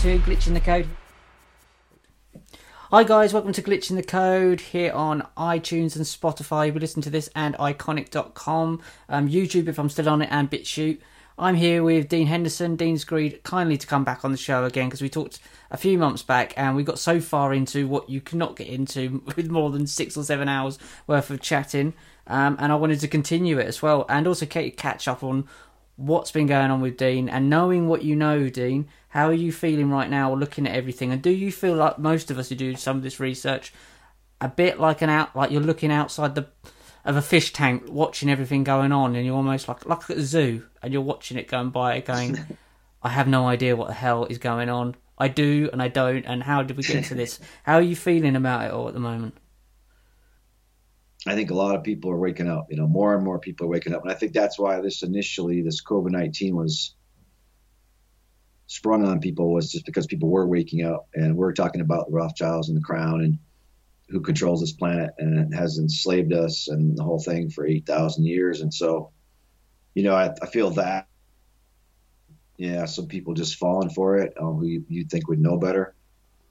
to Glitching the Code. Hi guys, welcome to Glitching the Code here on iTunes and Spotify. We listen to this and ickonic.com, um, YouTube if I'm still on it, and BitChute. I'm here with Dean Henderson. Dean's agreed kindly to come back on the show again because we talked a few months back and we got so far into what you cannot get into with more than six or seven hours worth of chatting. Um, and I wanted to continue it as well and also catch up on what's been going on with Dean and knowing what you know, Dean how are you feeling right now, looking at everything? And do you feel like most of us who do some of this research, a bit like an out, like you're looking outside the of a fish tank, watching everything going on, and you're almost like like at a zoo, and you're watching it going by, going, I have no idea what the hell is going on. I do and I don't, and how did we get to this? How are you feeling about it all at the moment? I think a lot of people are waking up. You know, more and more people are waking up, and I think that's why this initially, this COVID nineteen was sprung on people was just because people were waking up and we're talking about the Rothschilds and the crown and who controls this planet and has enslaved us and the whole thing for 8,000 years. And so, you know, I, I, feel that, yeah, some people just falling for it um, who you, would think would know better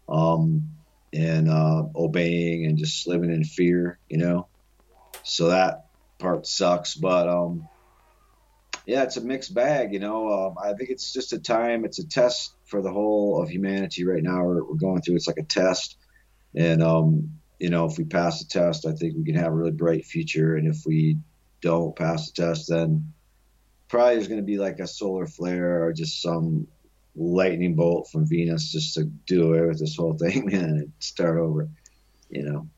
um, and uh, obeying and just living in fear, you know. So that part sucks. But, um, yeah, it's a mixed bag. You know, um, I think it's just a time. It's a test for the whole of humanity right now. We're, we're going through. It's like a test, and um, you know, if we pass the test, I think we can have a really bright future. And if we don't pass the test, then probably there's going to be like a solar flare or just some lightning bolt from Venus just to do away with this whole thing and start over. You know.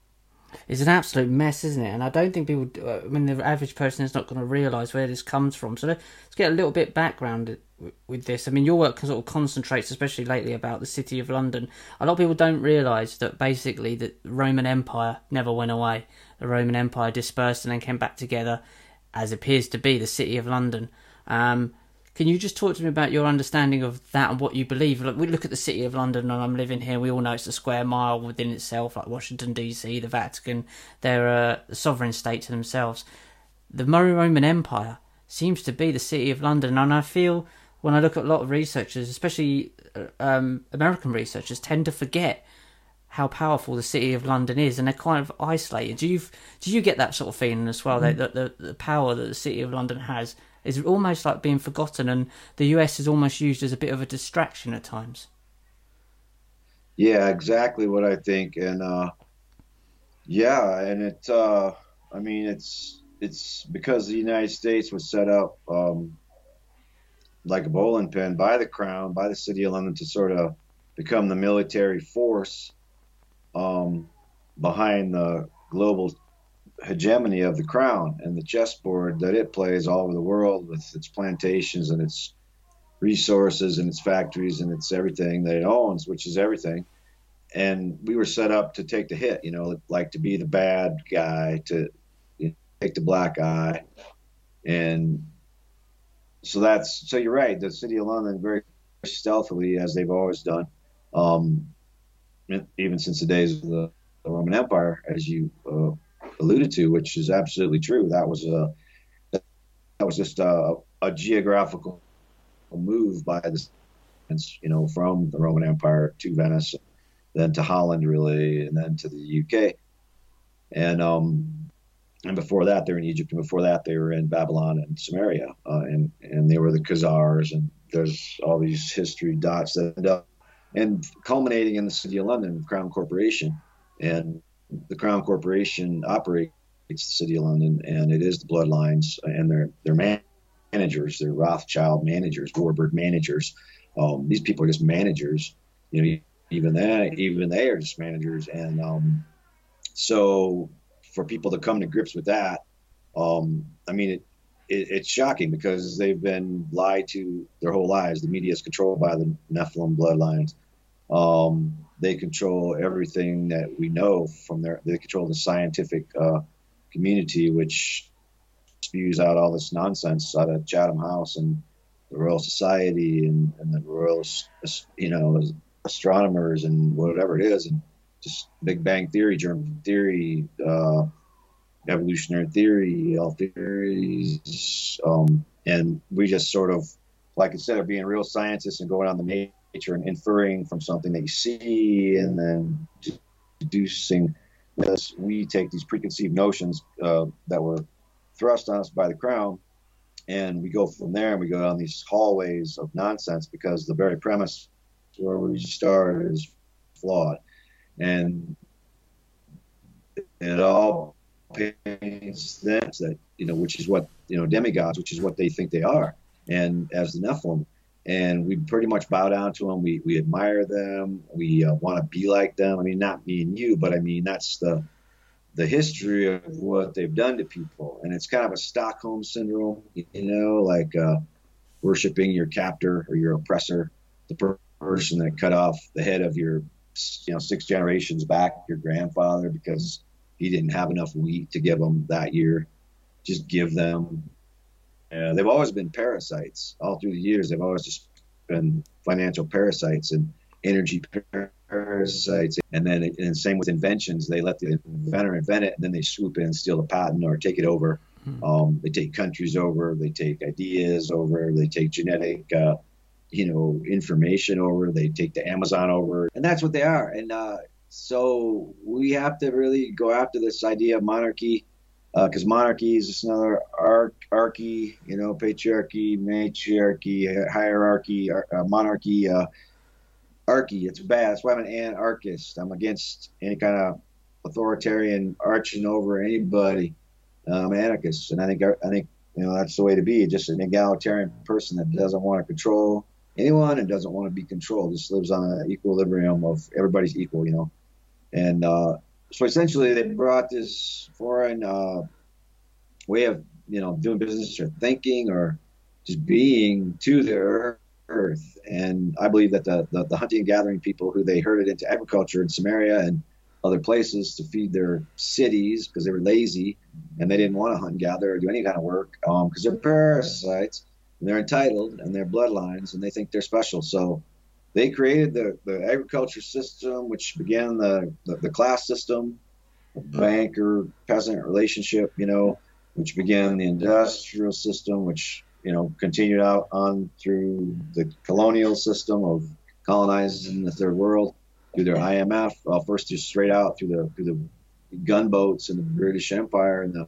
It's an absolute mess, isn't it? And I don't think people, uh, I mean, the average person is not going to realise where this comes from. So let's get a little bit background with this. I mean, your work sort of concentrates, especially lately, about the city of London. A lot of people don't realise that basically the Roman Empire never went away. The Roman Empire dispersed and then came back together, as appears to be the city of London. Um, can you just talk to me about your understanding of that and what you believe? Like we look at the city of London, and I'm living here. We all know it's a square mile within itself, like Washington D.C., the Vatican. They're a sovereign state to themselves. The Murray Roman Empire seems to be the city of London, and I feel when I look at a lot of researchers, especially uh, um, American researchers, tend to forget how powerful the city of London is, and they're kind of isolated. Do you do you get that sort of feeling as well? Mm. That the, the power that the city of London has is almost like being forgotten, and the US is almost used as a bit of a distraction at times. Yeah, exactly what I think, and uh, yeah, and it. Uh, I mean, it's it's because the United States was set up um, like a bowling pin by the crown, by the city of London, to sort of become the military force um, behind the global hegemony of the crown and the chessboard that it plays all over the world with its plantations and its resources and its factories and its everything that it owns, which is everything. And we were set up to take the hit, you know, like to be the bad guy, to you know, take the black eye. And so that's, so you're right. The city of London, very stealthily, as they've always done, um, even since the days of the, the Roman Empire, as you uh, alluded to, which is absolutely true. That was a that was just a, a geographical move by the you know from the Roman Empire to Venice, then to Holland really, and then to the UK, and um and before that they were in Egypt, and before that they were in Babylon and Sumeria, uh, and and they were the Khazars, and there's all these history dots that end up and culminating in the city of London, Crown Corporation, and the Crown Corporation operates the City of London, and it is the Bloodlines and their their managers, their Rothschild managers, Warburg managers. Um, these people are just managers. You know, even they even they are just managers, and um, so for people to come to grips with that, um, I mean, it, it, it's shocking because they've been lied to their whole lives. The media is controlled by the Nephilim bloodlines. Um, they control everything that we know from their. They control the scientific uh, community, which spews out all this nonsense out of Chatham House and the Royal Society and, and the Royal, you know, astronomers and whatever it is, and just Big Bang Theory, germ theory, uh, evolutionary theory, all theories, um, and we just sort of like instead of being real scientists and going on the nature and inferring from something that you see and then deducing this, we take these preconceived notions uh, that were thrust on us by the crown and we go from there and we go down these hallways of nonsense because the very premise where we start is flawed. And it all paints them that you know which is what you know demigods which is what they think they are. And as the nephilim and we pretty much bow down to them we, we admire them we uh, want to be like them i mean not me and you but i mean that's the the history of what they've done to people. And it's kind of a Stockholm syndrome, you know, like uh, worshiping your captor or your oppressor, the person that cut off the head of your, you know, six generations back, your grandfather, because he didn't have enough wheat to give them that year. Just give them. Uh, they've always been parasites all through the years. They've always just been financial parasites and energy parasites. And then, and same with inventions, they let the inventor invent it, and then they swoop in and steal the patent or take it over. Hmm. Um, they take countries over, they take ideas over, they take genetic, uh, you know, information over, they take the Amazon over, and that's what they are. And uh, so we have to really go after this idea of monarchy, because uh, monarchy is just another archy, you know, patriarchy, matriarchy, hierarchy, uh, monarchy uh, archy. It's bad. That's why I'm an anarchist. I'm against any kind of authoritarian arching over anybody. I'm anarchist, and I think I think you know that's the way to be. Just an egalitarian person that doesn't want to control anyone and doesn't want to be controlled. Just lives on an equilibrium of everybody's equal, you know. And uh, so essentially, they brought this foreign uh, way of you know doing business or thinking or just being to the earth. And I believe that the, the, the hunting and gathering people who they herded into agriculture in Sumeria and other places to feed their cities because they were lazy and they didn't want to hunt and gather or do any kind of work because um, they're parasites and they're entitled and they're bloodlines and they think they're special. So they created the, the agriculture system, which began the, the, the class system, banker peasant relationship, you know, which began the industrial system, which you know, continued out on through the colonial system of colonizing the third world through their IMF. Uh, first, just straight out through the through the gunboats in the British Empire and the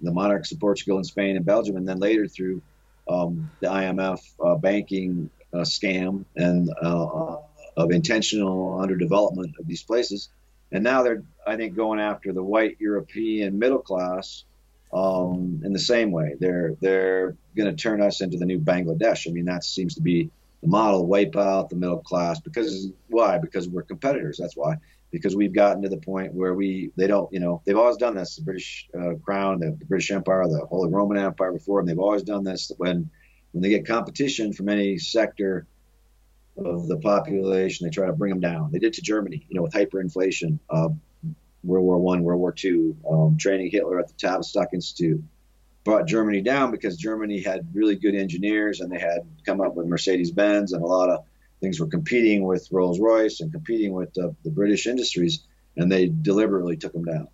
the monarchs of Portugal and Spain and Belgium, and then later through um, the IMF uh, banking scam and uh, of intentional underdevelopment of these places. And now they're, I think, going after the white European middle class um, in the same way. They're they're going to turn us into the new Bangladesh. I mean, that seems to be the model: wipe out the middle class. Because why? Because we're competitors. That's why. Because we've gotten to the point where we they don't you know they've always done this. The British uh, Crown, the, the British Empire, the Holy Roman Empire before, and they've always done this when when they get competition from any sector of the population, they try to bring them down. They did to Germany, you know, with hyperinflation. Uh, World War One, World War Two, um, training Hitler at the Tavistock Institute, brought Germany down because Germany had really good engineers and they had come up with Mercedes Benz and a lot of things were competing with Rolls Royce and competing with uh, the British industries, and they deliberately took them down.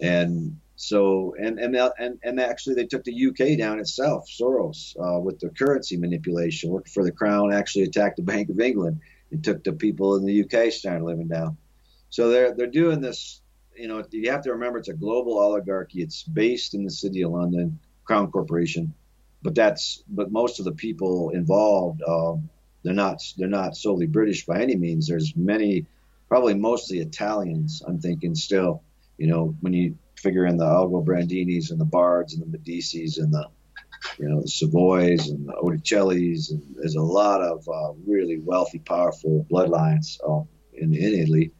And so, and and and and actually, they took the UK down itself. Soros, uh, with the currency manipulation, worked for the Crown, actually attacked the Bank of England and took the people in the UK started living down. So they're they're doing this you know, you have to remember it's a global oligarchy. It's based in the city of London, Crown Corporation, but that's but most of the people involved, um, they're not they're not solely British by any means. There's many, probably mostly Italians. I'm thinking still, you know, when you figure in the Aldobrandinis and the Bards and the Medicis and the you know the Savoys and the Oticellis, and there's a lot of uh, really wealthy, powerful bloodlines uh, in, in Italy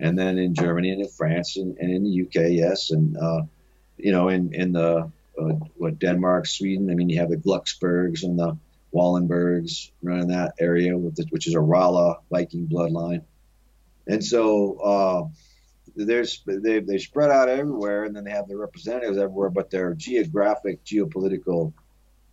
and then in Germany and in France and, and in the UK, yes, and uh, you know, in in the uh, what Denmark, Sweden. I mean, you have the Glucksbergs and the Wallenbergs running that area, the, which is a Rala Viking bloodline, and so uh, there's they they spread out everywhere, and then they have their representatives everywhere. But their geographic, geopolitical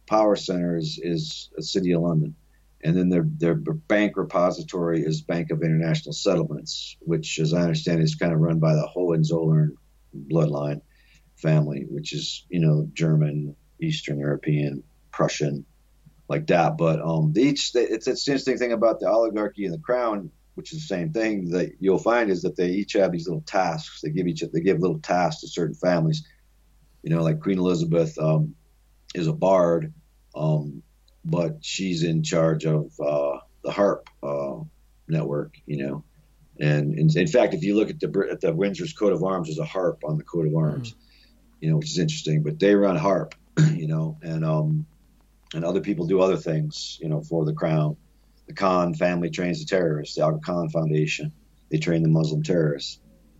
power center is is the city of London, and then their their bank repository is Bank of International Settlements, which, as I understand, is kind of run by the Hohenzollern bloodline family, which is you know German, Eastern European, Prussian, like that. But um, each it's, it's the interesting thing about the oligarchy and the crown which is the same thing that you'll find is that they each have these little tasks. They give each they give little tasks to certain families. You know, like Queen Elizabeth um, is a bard, um, but she's in charge of uh, the HAARP uh, network. You know, and in, in, fact, if you look at the at the Windsor's coat of arms, there's a harp on the coat of arms. Mm. You know, which is interesting. But they run HAARP. You know, and um, and other people do other things. You know, for the crown the Khan family trains the terrorists. The Aga Khan Foundation, they train the Muslim terrorists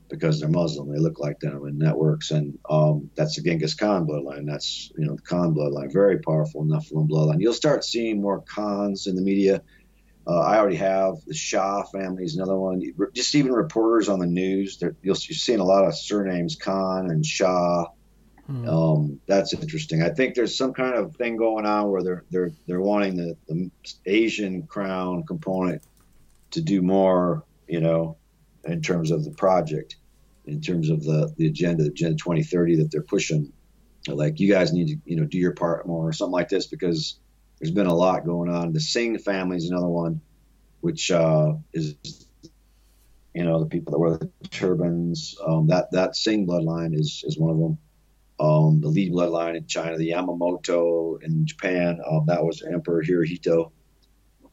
because they're Muslim. They look like them, and that works. And um, that's the Genghis Khan bloodline. That's you know the Khan bloodline, very powerful Nephilim bloodline. You'll start seeing more Khans in the media. Uh, I already have the Shah family is another one. Just even reporters on the news, you'll, you're seeing a lot of surnames Khan and Shah Hmm. Um, that's interesting. I think there's some kind of thing going on where they're they're they're wanting the, the Asian crown component to do more, you know, in terms of the project, in terms of the the agenda, the agenda 2030 that they're pushing. Like you guys need to, you know, do your part more or something like this because there's been a lot going on. The Singh family is another one, which uh, is you know the people that wear the turbans. Um, that that Singh bloodline is is one of them um, the lead bloodline in China, the Yamamoto in Japan. Um, that was Emperor Hirohito,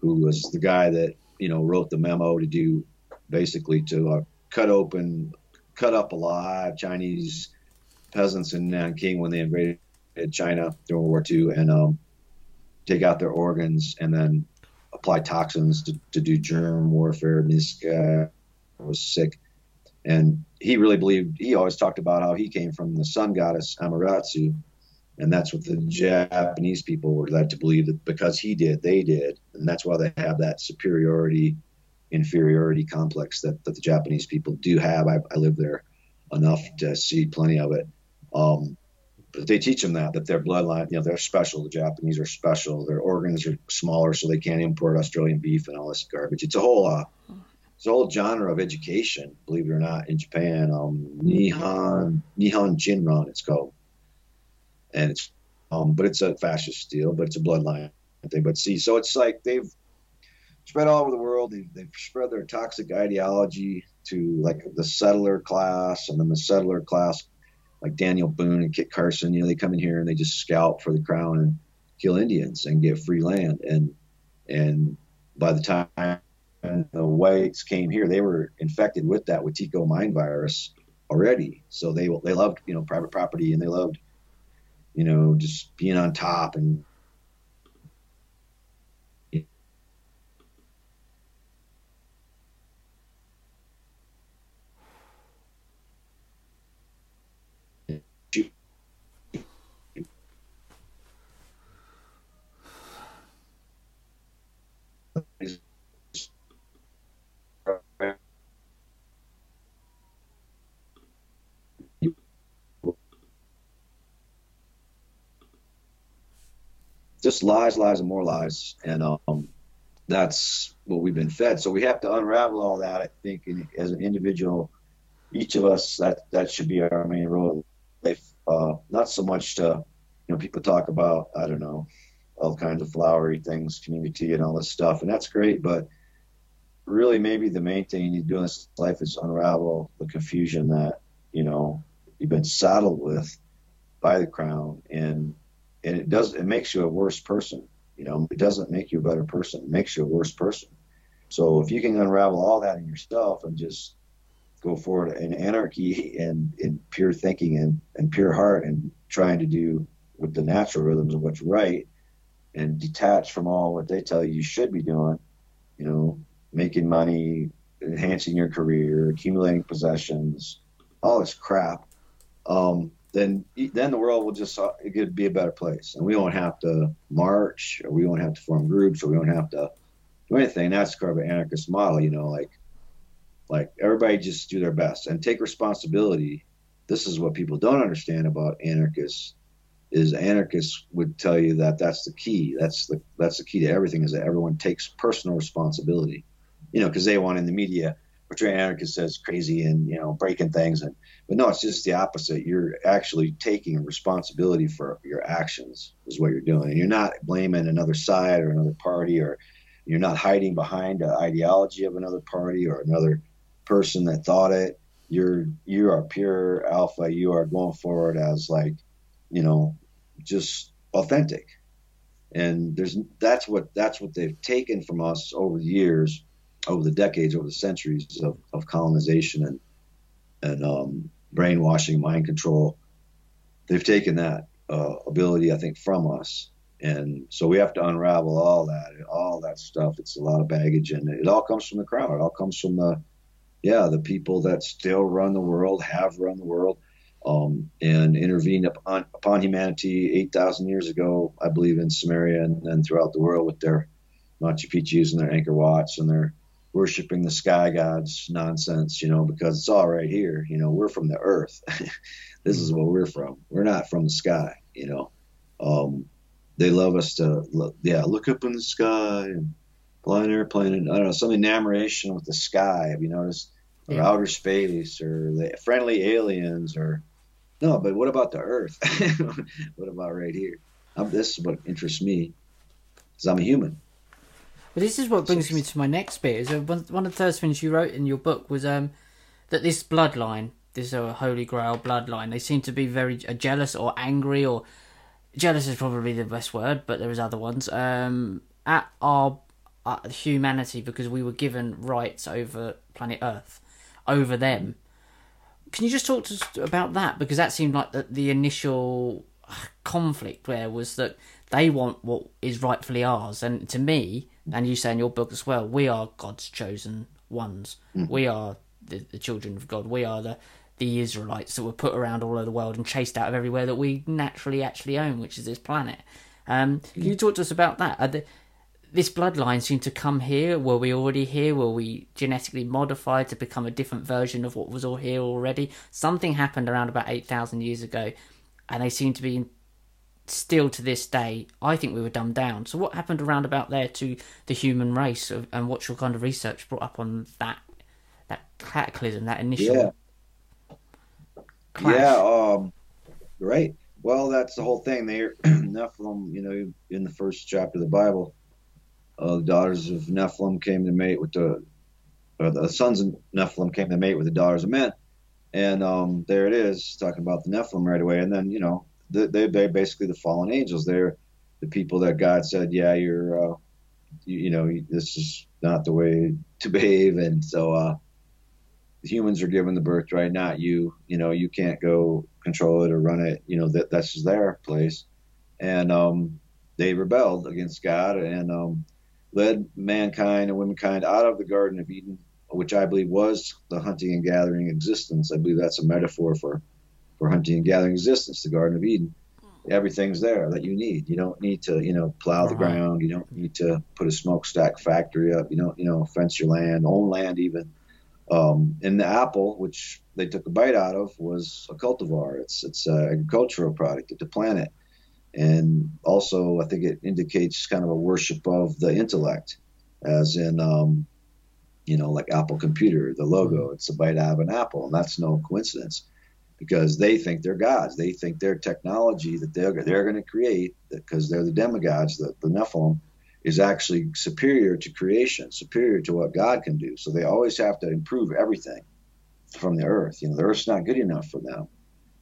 who was the guy that you know wrote the memo to do basically to uh, cut open, cut up alive Chinese peasants in Nanking when they invaded China during World War II and um, take out their organs and then apply toxins to, to do germ warfare. This guy was sick. And he really believed, he always talked about how he came from the sun goddess Amaterasu. And that's what the Japanese people were led to believe that because he did, they did. And that's why they have that superiority, inferiority complex that, that the Japanese people do have. I, I live there enough to see plenty of it. Um, but they teach them that, that their bloodline, you know, they're special. The Japanese are special. Their organs are smaller, so they can't import Australian beef and all this garbage. It's a whole uh, it's a whole genre of education, believe it or not, in Japan. Um, Nihon Nihonjinron, it's called, and it's um, but it's a fascist deal, but it's a bloodline thing. But see, so it's like they've spread all over the world. They've, they've spread their toxic ideology to like the settler class, and then the settler class, like Daniel Boone and Kit Carson. You know, they come in here and they just scalp for the crown and kill Indians and get free land, and and by the time and the whites came here, they were infected with that Wetiko mine virus already. So they they loved you know private property and they loved you know just being on top and just lies, lies, and more lies, and um, that's what we've been fed. So we have to unravel all that. I think in, as an individual, each of us that that should be our main role. In life, uh, not so much to, you know, people talk about I don't know all kinds of flowery things, community and all this stuff, and that's great, but really maybe the main thing you need to do in this life is unravel the confusion that you know you've been saddled with by the crown and and it does it makes you a worse person. You know, it doesn't make you a better person. It makes you a worse person. So if you can unravel all that in yourself and just go forward in anarchy and in pure thinking and, and pure heart and trying to do with the natural rhythms of what's right and detach from all what they tell you you should be doing, you know, making money, enhancing your career, accumulating possessions, all this crap. Um, then then the world will just uh, it could be a better place, and we won't have to march, or we won't have to form groups, or we won't have to do anything. That's kind of an anarchist model, you know, like Like everybody just do their best and take responsibility. This is what people don't understand about anarchists is anarchists would tell you that that's the key. That's the that's the key to everything is that everyone takes personal responsibility. You know, because they want in the media portray anarchists as crazy and you know breaking things, and but no, it's just the opposite. You're actually taking responsibility for your actions is what you're doing, and you're not blaming another side or another party, or you're not hiding behind the ideology of another party or another person that thought it. You're you are pure alpha. You are going forward as like you know, just authentic. And there's that's what that's what they've taken from us over the years, over the decades, over the centuries of, of colonization and and um, brainwashing, mind control. They've taken that uh, ability, I think, from us, and so we have to unravel all that, all that stuff. It's a lot of baggage, and it all comes from the crowd. It all comes from the, yeah, the people that still run the world, have run the world, um, and intervened upon, upon humanity 8,000 years ago, I believe, in Sumeria and, and throughout the world with their Machu Picchu's and their Angkor Wats and their worshiping the sky gods nonsense, you know, because it's all right here. You know, we're from the earth. this is where we're from. We're not from the sky, you know. Um, they love us to, look, yeah, look up in the sky and fly an airplane and I don't know, some enamoration with the sky. Have you noticed? Or yeah. outer space or the friendly aliens or no, but what about the Earth? what about right here? I'm, this is what interests me, because I'm a human. Well, this is what brings me to my next bit. Is uh, one of the first things you wrote in your book was um, that this bloodline, this uh, Holy Grail bloodline, they seem to be very uh, jealous or angry or jealous is probably the best word, but there is other ones. Um, at our at humanity because we were given rights over planet Earth, over them can you just talk to us about that? Because that seemed like the, the initial conflict where was that they want what is rightfully ours, and to me, and you say in your book as well, we are God's chosen ones. Mm. We are the, the children of God. We are the the Israelites that were put around all over the world and chased out of everywhere that we naturally actually own, which is this planet. Um, Can you talk to us about that? this bloodline seemed to come here. Were we already here? Were we genetically modified to become a different version of what was all here already? Something happened around about 8,000 years ago, and they seem to be still to this day. I think we were dumbed down. So, what happened around about there to the human race, and what's your kind of research brought up on that that cataclysm, that initial? Yeah. Clash? Yeah. Um, right. Well, that's the whole thing. They're Nephilim, you know, in the first chapter of the Bible uh, the daughters of Nephilim came to mate with the, the sons of Nephilim came to mate with the daughters of men. And um, there it is, talking about the Nephilim right away. And then, you know, they, they're basically the fallen angels. They're the people that God said, yeah, you're, uh, you, you, know, this is not the way to behave. And so uh, humans are given the birthright, not you. You know, you can't go control it or run it. You know, that that's just their place. And um, they rebelled against God. And um, led mankind and womankind out of the Garden of Eden, which I believe was the hunting and gathering existence. I believe that's a metaphor for, for hunting and gathering existence, the Garden of Eden. Everything's there that you need. You don't need to, you know, plow the uh-huh. ground. You don't need to put a smokestack factory up. You don't, you know, fence your land, own land even. Um, and the apple, which they took a bite out of, was a cultivar. It's it's an agricultural product of the planet and also I think it indicates kind of a worship of the intellect, as in, um, you know, like Apple Computer, the logo. It's a bite out of an apple, and that's no coincidence, because they think they're gods. They think their technology that they're they're going to create, because they're the demigods, the, the Nephilim, is actually superior to creation, superior to what God can do. So they always have to improve everything from the earth. You know, the earth's not good enough for them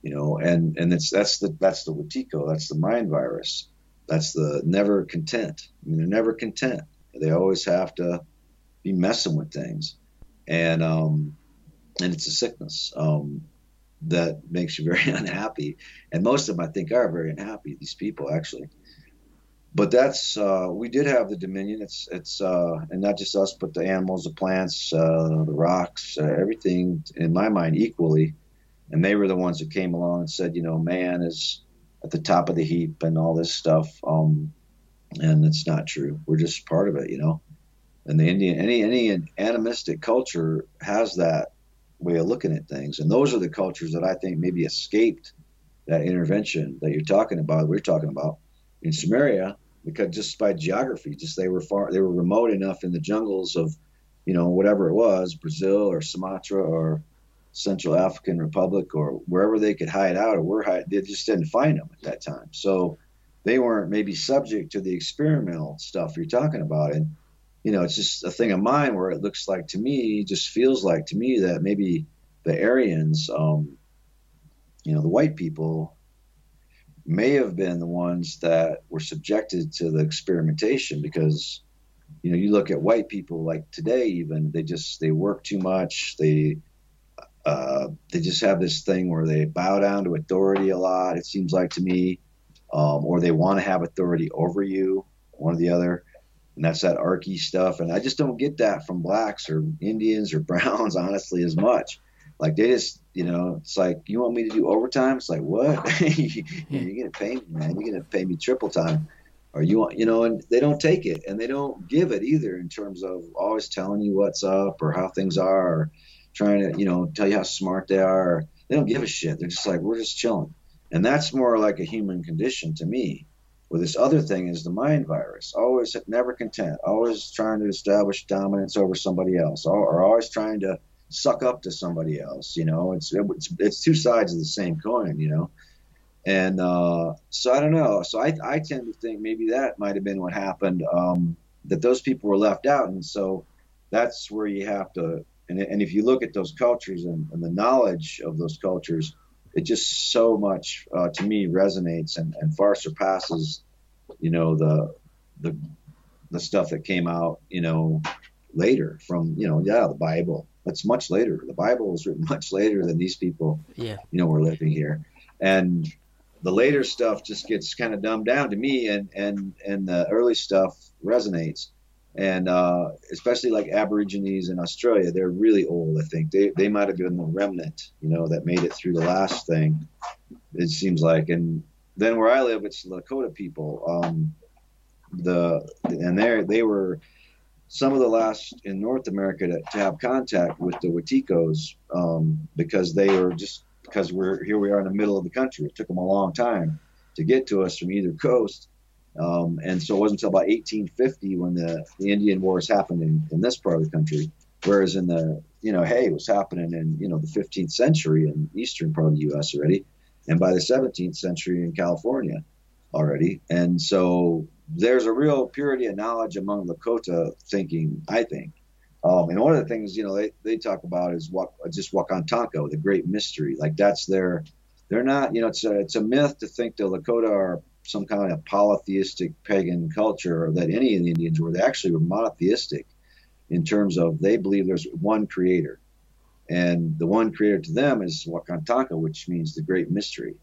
you know, and and it's that's the that's the Wetiko, that's the mind virus, that's the never content. I mean, they're never content. They always have to be messing with things, and um, and it's a sickness um, that makes you very unhappy. And most of them, I think, are very unhappy. These people actually. But that's uh, we did have the dominion. It's it's uh, and not just us, but the animals, the plants, uh, the rocks, uh, everything. In my mind, equally and they were the ones that came along and said, you know, man is at the top of the heap and all this stuff. Um, and it's not true. We're just part of it, you know. And the Indian, any any animistic culture has that way of looking at things, and those are the cultures that I think maybe escaped that intervention that you're talking about. We're talking about in Sumeria because just by geography, just they were far, they were remote enough in the jungles of, you know, whatever it was, Brazil or Sumatra or Central African Republic or wherever they could hide out or were hide, they just didn't find them at that time. So they weren't maybe subject to the experimental stuff you're talking about. And, you know, it's just a thing of mine where it looks like to me, just feels like to me that maybe the Aryans, um, you know, the white people may have been the ones that were subjected to the experimentation because you know you look at white people like today even they just they work too much they uh, they just have this thing where they bow down to authority a lot it seems like to me um, or they want to have authority over you one or the other and that's that archy stuff and i just don't get that from blacks or indians or browns honestly as much like they just, you know, it's like you want me to do overtime. It's like what? you're gonna pay me, man. You're gonna pay me triple time, or you want, you know, and they don't take it and they don't give it either in terms of always telling you what's up or how things are, or trying to, you know, tell you how smart they are. They don't give a shit. They're just like we're just chilling, and that's more like a human condition to me. Well, this other thing is the mind virus. Always never content. Always trying to establish dominance over somebody else, or, always trying to suck up to somebody else. You know, it's it's, it's two sides of the same coin. You know, and uh, so I don't know. So I I tend to think maybe that might have been what happened. Um, that those people were left out, and so that's where you have to. And, and if you look at those cultures and, and the knowledge of those cultures, it just so much uh, to me resonates and, and far surpasses, you know, the the the stuff that came out, you know, later from you know yeah the Bible that's much later. The Bible was written much later than these people, yeah. you know, were living here. And the later stuff just gets kind of dumbed down to me, and and and the early stuff resonates. And uh, especially like Aborigines in Australia, they're really old. I think they they might have been the remnant, you know, that made it through the last thing. It seems like, and then where I live, it's Lakota people. Um, the and they they were some of the last in North America to, to have contact with the Wetikos um, because they were just because we're here we are in the middle of the country. It took them a long time to get to us from either coast. Um, and so it wasn't until about 1850 when the, the Indian Wars happened in, in this part of the country. Whereas in the, you know, hey, it was happening in, you know, the 15th century in eastern part of the U.S. already. And by the 17th century in California already. And so there's a real purity of knowledge among Lakota thinking, I think. Um, and one of the things, you know, they, they talk about is what just Wakan Tanka, the great mystery. Like that's their, they're not, you know, it's a, it's a myth to think the Lakota are some kind of polytheistic pagan culture that any of the Indians were. They actually were monotheistic in terms of they believe there's one creator. And the one creator to them is Wakan Tanka, which means the great mystery.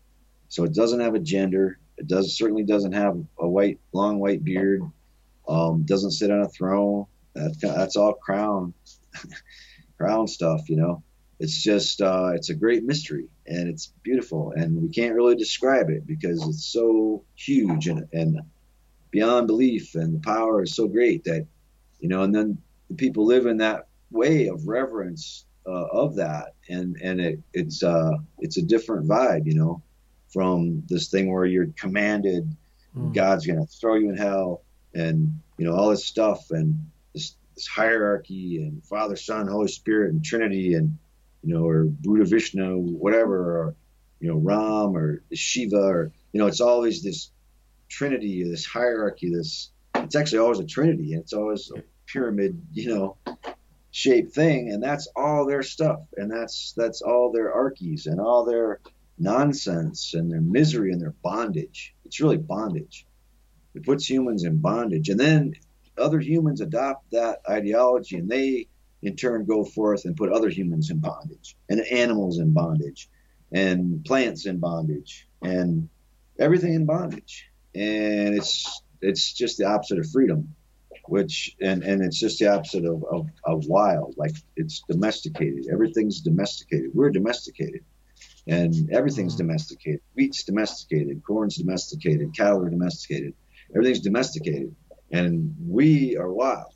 So it doesn't have a gender. It does certainly doesn't have a white, long white beard. Um, doesn't sit on a throne. That's that's all crown, crown stuff. You know, it's just uh, it's a great mystery and it's beautiful and we can't really describe it because it's so huge and and beyond belief and the power is so great that you know and then the people live in that way of reverence uh, of that and and it it's uh it's a different vibe you know from this thing where you're commanded, mm. God's going to throw you in hell, and you know all this stuff, and this, this hierarchy, and Father, Son, Holy Spirit, and Trinity, and you know, or Buddha, Vishnu, whatever, or you know, Ram, or Shiva, or you know, it's always this Trinity, this hierarchy, this. It's actually always a Trinity, and it's always a pyramid, you know, shaped thing, and that's all their stuff, and that's that's all their archies and all their nonsense and their misery and their bondage. It's really bondage. It puts humans in bondage. And then other humans adopt that ideology and they in turn go forth and put other humans in bondage and animals in bondage and plants in bondage and everything in bondage. And it's it's just the opposite of freedom, which and, and it's just the opposite of, of, of wild. Like it's domesticated. Everything's domesticated. We're domesticated and everything's mm-hmm. domesticated. Wheat's domesticated, corn's domesticated, cattle are domesticated. Everything's domesticated, and we are wild.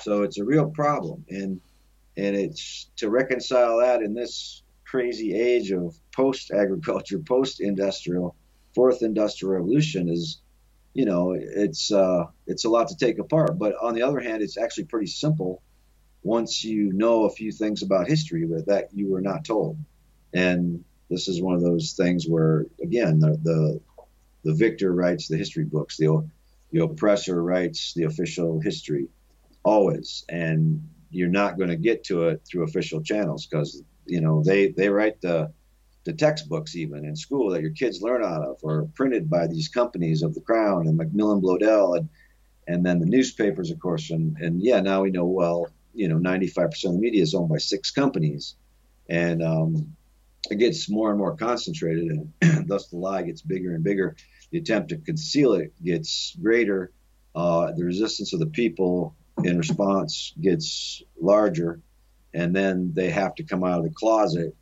So it's a real problem, and and it's to reconcile that in this crazy age of post agriculture, post industrial, fourth industrial revolution is, you know, it's uh, it's a lot to take apart. But on the other hand, it's actually pretty simple once you know a few things about history that you were not told. And this is one of those things where, again, the the, the victor writes the history books, the the oppressor writes the official history, always, and you're not going to get to it through official channels because you know they they write the the textbooks even in school that your kids learn out of or printed by these companies of the crown and macmillan bloedel and and then the newspapers of course. And and yeah now we know well you know 95% of the media is owned by six companies. And um, it gets more and more concentrated and thus the lie gets bigger and bigger. The attempt to conceal it gets greater. Uh, the resistance of the people in response gets larger and then they have to come out of the closet,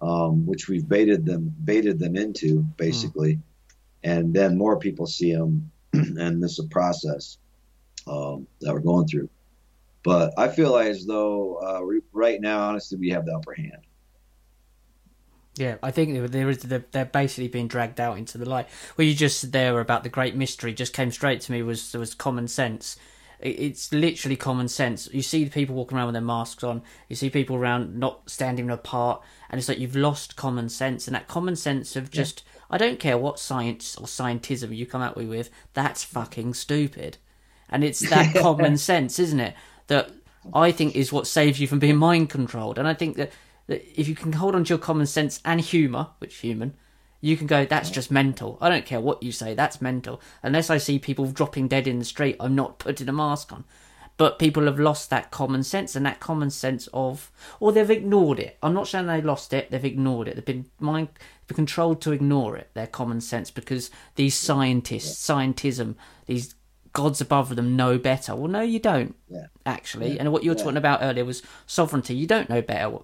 um, which we've baited them baited them into basically, mm. and then more people see them, and this is a process um, that we're going through. But I feel as though uh, re- right now, honestly, we have the upper hand. Yeah, I think there is they're basically being dragged out into the light. Well, you just said there about the great mystery just came straight to me was was common sense it's literally common sense. You see people walking around with their masks on. You see people around not standing apart, and it's like you've lost common sense. And that common sense of just, yeah. I don't care what science or scientism you come out with, that's fucking stupid. And it's that common sense, isn't it? That I think is what saves you from being mind controlled. And I think that, that if you can hold on to your common sense and humour, which human, you can go, that's just mental. I don't care what you say, that's mental. Unless I see people dropping dead in the street, I'm not putting a mask on. But people have lost that common sense and that common sense of, or they've ignored it. I'm not saying they lost it, they've ignored it. They've been mind, been controlled to ignore it, their common sense, because these scientists, scientism, these gods above them know better. Well, no, you don't, yeah. actually. Yeah. And what you were yeah. talking about earlier was sovereignty. You don't know better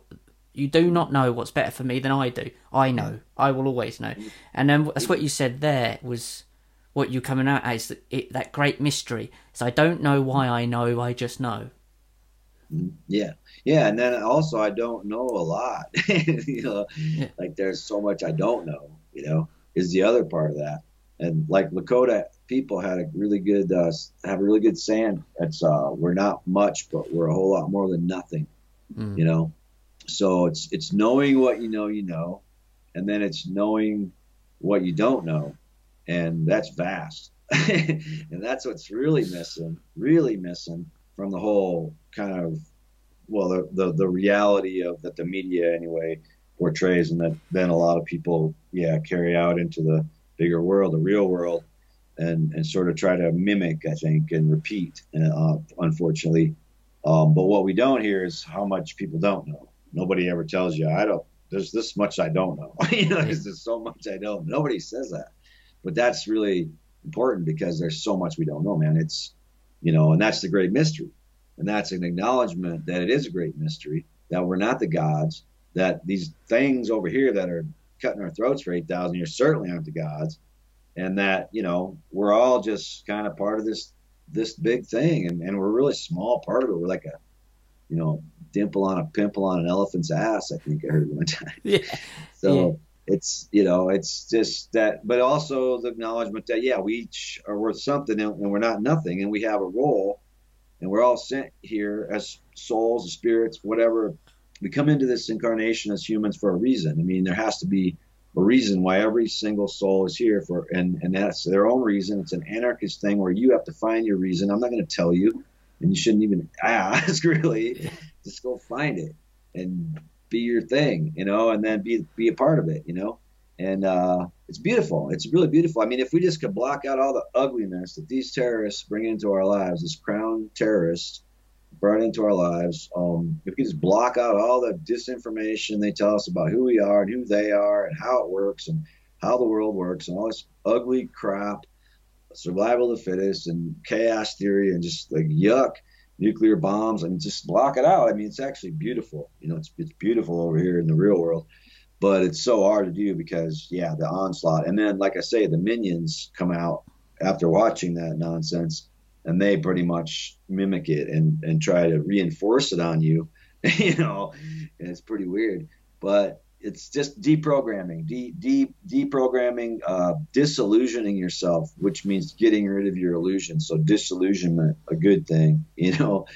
you do not know what's better for me than I do. I know. I will always know. And then that's what you said there was what you're coming out as that, it, that great mystery. So I don't know why I know. I just know. Yeah, yeah, and then also I don't know a lot. you know, yeah. like there's so much I don't know. You know, is the other part of that. And like Lakota people had a really good uh, have a really good saying. It's uh, we're not much, but we're a whole lot more than nothing. Mm. You know, so it's it's knowing what you know you know, and then it's knowing what you don't know, and that's vast. and that's what's really missing, really missing from the whole kind of well the, the the reality of that the media anyway portrays and that then a lot of people yeah carry out into the bigger world the real world and and sort of try to mimic i think and repeat uh, unfortunately um, but what we don't hear is how much people don't know nobody ever tells you I don't. There's this much I don't know. you know, there's just so much I don't. Nobody says that, but that's really important because there's so much we don't know, man. It's you know, and that's the great mystery, and that's an acknowledgement that it is a great mystery that we're not the gods. That these things over here that are cutting our throats for eight thousand years certainly aren't the gods, and that you know we're all just kind of part of this this big thing, and, and we're a really small part of it. We're like a you know dimple on a pimple on an elephant's ass. I think I heard one time. Yeah. So yeah. it's you know it's just that, but also the acknowledgement that yeah we each are worth something and we're not nothing and we have a role and we're all sent here as souls, spirits, whatever. We come into this incarnation as humans for a reason. I mean, there has to be a reason why every single soul is here for, and and that's their own reason. It's an anarchist thing where you have to find your reason. I'm not going to tell you, and you shouldn't even ask really just go find it and be your thing, you know, and then be be a part of it, you know. And uh, it's beautiful. It's really beautiful. I mean, if we just could block out all the ugliness that these terrorists bring into our lives, this crown terrorists brought into our lives, um, if we just block out all the disinformation they tell us about who we are and who they are and how it works and how the world works and all this ugly crap, survival of the fittest and chaos theory and just like yuck nuclear bombs. I mean, just block it out. I mean, it's actually beautiful. You know, it's it's beautiful over here in the real world, but it's so hard to do because yeah, the onslaught. And then, like I say, the minions come out after watching that nonsense, and they pretty much mimic it and and try to reinforce it on you. you know, and it's pretty weird, but it's just deprogramming, de, de, deprogramming, uh, disillusioning yourself, which means getting rid of your illusions. So disillusionment, a good thing, you know,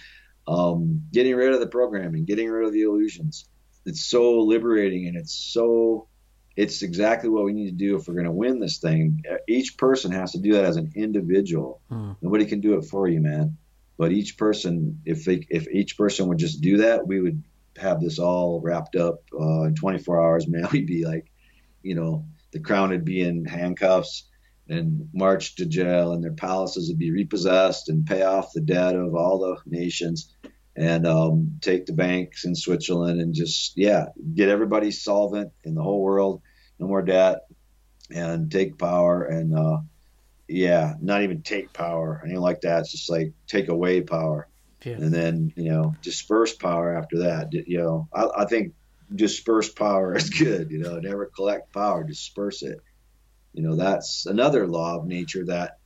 um, getting rid of the programming, getting rid of the illusions. It's so liberating and it's so, it's exactly what we need to do if we're going to win this thing. Each person has to do that as an individual. Hmm. Nobody can do it for you, man. But each person, if they, if each person would just do that, we would have this all wrapped up uh, in 24 hours, man, we'd be like, you know, the crown would be in handcuffs and march to jail, and their palaces would be repossessed and pay off the debt of all the nations and um, take the banks in Switzerland and just, yeah, get everybody solvent in the whole world, no more debt, and take power. And uh, yeah, not even take power, anything like that. It's just like take away power yeah. and then you know disperse power after that. You know, I, I think disperse power is good. You know, never collect power, disperse it. You know, that's another law of nature that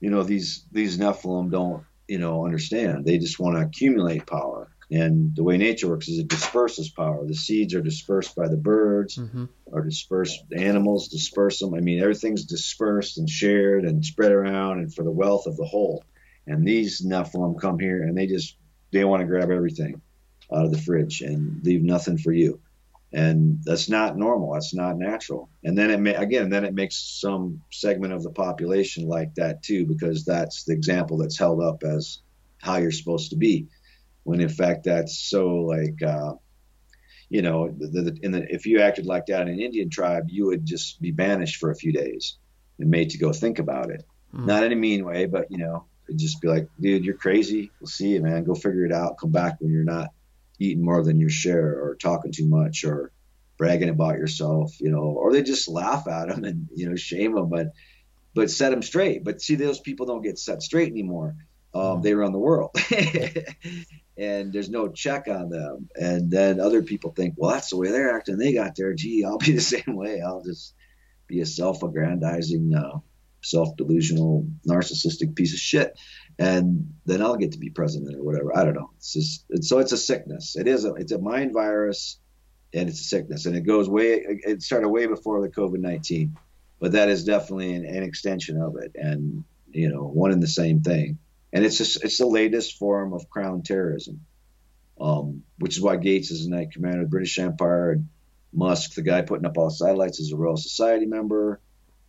you know these these Nephilim don't you know understand. They just want to accumulate power. And the way nature works is it disperses power. The seeds are dispersed by the birds, mm-hmm. or dispersed the animals disperse them. I mean, everything's dispersed and shared and spread around, and for the wealth of the whole. And these Nephilim come here and they just they want to grab everything out of the fridge and leave nothing for you. And that's not normal. That's not natural. And then it may, again, then it makes some segment of the population like that too, because that's the example that's held up as how you're supposed to be. When in fact that's so like, uh, you know, the, the, in the, if you acted like that in an Indian tribe, you would just be banished for a few days and made to go think about it. Mm. Not in a mean way, but you know, just be like, dude, you're crazy. We'll see you, man. Go figure it out. Come back when you're not eating more than your share or talking too much or bragging about yourself, you know, or they just laugh at them and, you know, shame them, but, but set them straight. But see, those people don't get set straight anymore. Um, they run the world and there's no check on them. And then other people think, well, that's the way they're acting. They got there. Gee, I'll be the same way. I'll just be a self-aggrandizing, uh, self-delusional, narcissistic piece of shit, and then I'll get to be president or whatever. I don't know. It's just it's, so it's a sickness. It is a it's a mind virus, and it's a sickness, and it goes way. It started way before the COVID nineteen, but that is definitely an, an extension of it, and you know, one and the same thing. And it's just it's the latest form of crown terrorism, um, which is why Gates is a knight commander of the British Empire. And Musk, the guy putting up all the satellites, is a Royal Society member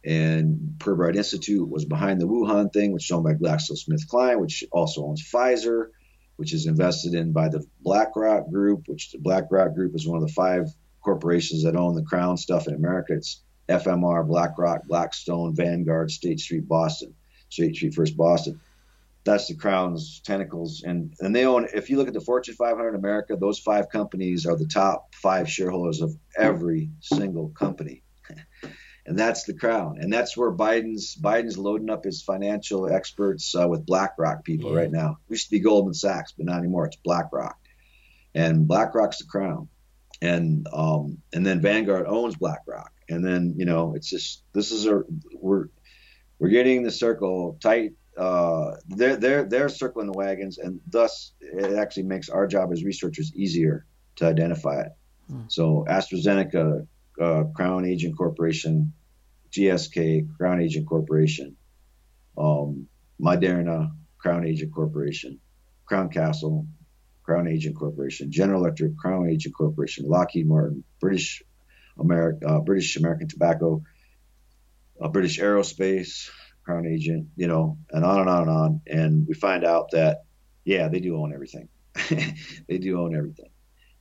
and Pirbright Institute was behind the Wuhan thing, which is owned by GlaxoSmithKline, which also owns Pfizer, which is invested in by the BlackRock Group, which the BlackRock Group is one of the five corporations that own the crown stuff in America. It's FMR, BlackRock, Blackstone, Vanguard, State Street, Boston, State Street First Boston. That's the crown's tentacles, and and they own. If you look at the Fortune 500 in America, those five companies are the top five shareholders of every single company and that's the crown. And that's where biden's biden's loading up his financial experts uh, with blackrock people right now. It used to be goldman sachs but not anymore. It's blackrock. And blackrock's the crown. And um and then vanguard owns blackrock. And then you know it's just this is a we're we're getting the circle tight. Uh they're they're they're circling the wagons. And thus it actually makes our job as researchers easier to identify it. Hmm. so astrazeneca uh, Crown Agent Corporation, GSK, Crown Agent Corporation, um, Moderna, Crown Agent Corporation, Crown Castle, Crown Agent Corporation, General Electric, Crown Agent Corporation, Lockheed Martin, British America, uh, British American Tobacco, uh, British Aerospace, Crown Agent, you know, and on and on and on. And we find out that, yeah, they do own everything. they do own everything.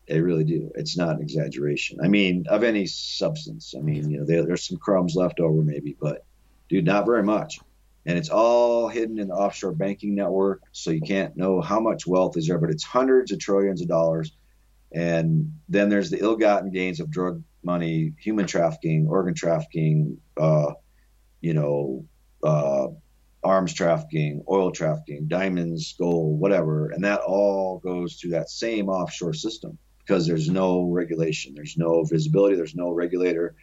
They really do. It's not an exaggeration. I mean, of any substance. I mean, you know, there, there's some crumbs left over maybe, but dude, not very much. And it's all hidden in the offshore banking network, so you can't know how much wealth is there, but it's hundreds of trillions of dollars. And then there's the ill-gotten gains of drug money, human trafficking, organ trafficking, uh, you know, uh, arms trafficking, oil trafficking, diamonds, gold, whatever, and that all goes through that same offshore system because there's no regulation, there's no visibility, there's no regulator.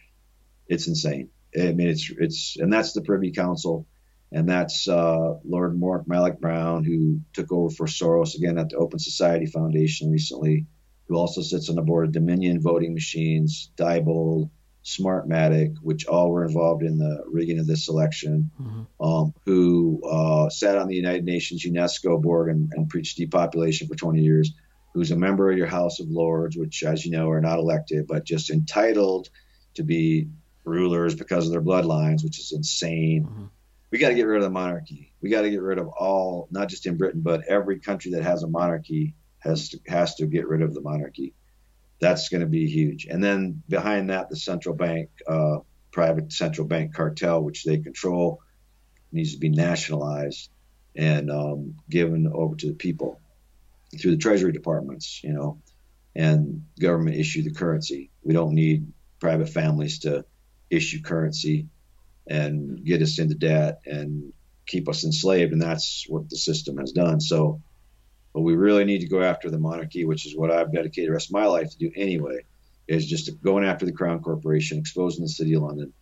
It's insane. I mean, it's it's and that's the Privy Council, and that's uh, Lord Mark Malloch Brown, who took over for Soros again at the Open Society Foundation recently, who also sits on the board of Dominion Voting Machines, Diebold, Smartmatic, which all were involved in the rigging of this election, mm-hmm. um, who uh, sat on the United Nations UNESCO board and, and, preached depopulation for 20 years, who's a member of your House of Lords, which, as you know, are not elected, but just entitled to be rulers because of their bloodlines, which is insane. Mm-hmm. We got to get rid of the monarchy. We got to get rid of all, not just in Britain, but every country that has a monarchy has to, has to get rid of the monarchy. That's going to be huge. And then behind that, the central bank, uh, private central bank cartel, which they control, needs to be nationalized and um, given over to the people through the treasury departments, you know, and government issue the currency. We don't need private families to issue currency and get us into debt and keep us enslaved. And that's what the system has done. So, but we really need to go after the monarchy, which is what I've dedicated the rest of my life to do anyway, is just going after the Crown Corporation, exposing the city of London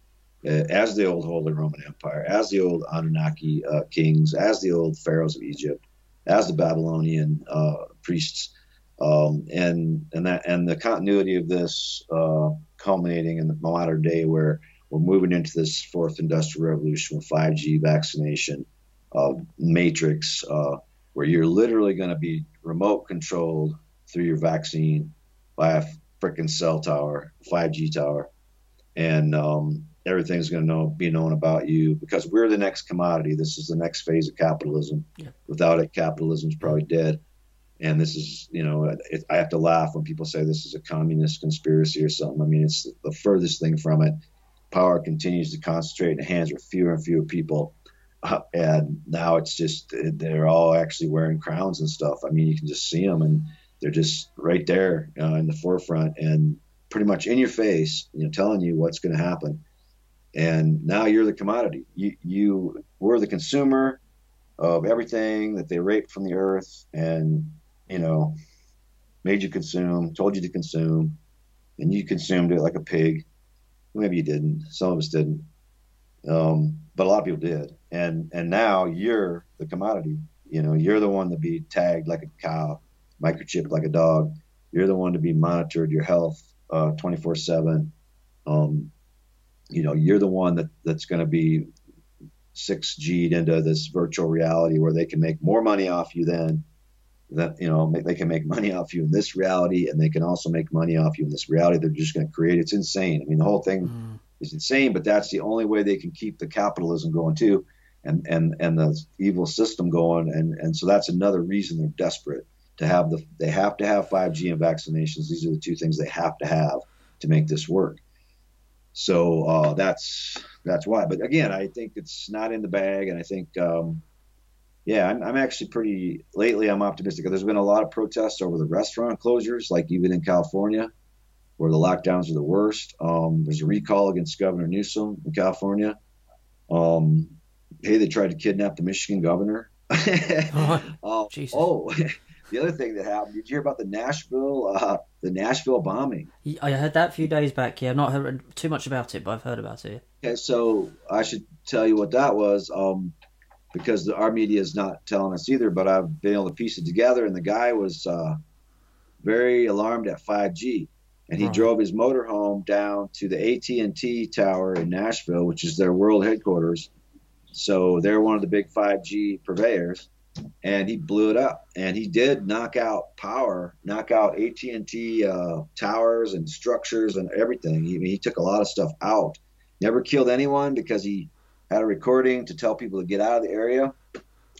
uh, as the old Holy Roman Empire, as the old Anunnaki uh, kings, as the old pharaohs of Egypt, as the Babylonian uh, priests. Um, and and that and the continuity of this uh, culminating in the modern day where we're moving into this fourth industrial revolution with 5G vaccination, uh, matrix, uh, where you're literally going to be remote controlled through your vaccine by a freaking cell tower, 5G tower, and um, everything's going to know, be known about you because we're the next commodity. This is the next phase of capitalism. Yeah. Without it, capitalism's probably dead. And this is, you know, it, I have to laugh when people say this is a communist conspiracy or something. I mean, it's the furthest thing from it power continues to concentrate in the hands of fewer and fewer people. Uh, and now it's just they're all actually wearing crowns and stuff. I mean, you can just see them, and they're just right there uh, in the forefront and pretty much in your face, you know, telling you what's going to happen. And now you're the commodity. You you were the consumer of everything that they raped from the earth, and you know, made you consume, told you to consume, and you consumed it like a pig Maybe you didn't. Some of us didn't. Um, but a lot of people did. And and now you're the commodity. You know, you're the one to be tagged like a cow, microchipped like a dog. You're the one to be monitored your health uh, 24 seven. Um, you know, you're the one that that's going to be 6G'd into this virtual reality where they can make more money off you than that you know they can make money off you in this reality and they can also make money off you in this reality. They're just going to create it's insane. I mean the whole thing mm. is insane but that's the only way they can keep the capitalism going too and and and the evil system going and and so that's another reason they're desperate to have the they have to have 5g and vaccinations. These are the two things they have to have to make this work so uh, that's that's why but again i think it's not in the bag and i think um, yeah, I'm, I'm, actually pretty lately. I'm optimistic. There's been a lot of protests over the restaurant closures, like even in California, where the lockdowns are the worst. Um, there's a recall against Governor Newsom in California. Um, hey, they tried to kidnap the Michigan governor. oh, uh, oh the other thing that happened. Did you hear about the Nashville, uh, the Nashville bombing? I heard that a few days back. Yeah, I've not heard too much about it, but I've heard about it. Okay, so I should tell you what that was. Um, because the, our media is not telling us either. But I've been able to piece it together, and the guy was uh, very alarmed at 5G, and he right. drove his motorhome down to the AT&T tower in Nashville, which is their world headquarters. So they're one of the big 5G purveyors, and he blew it up. And he did knock out power, knock out AT&T uh, towers and structures and everything. He, he took a lot of stuff out. Never killed anyone because he had a recording to tell people to get out of the area,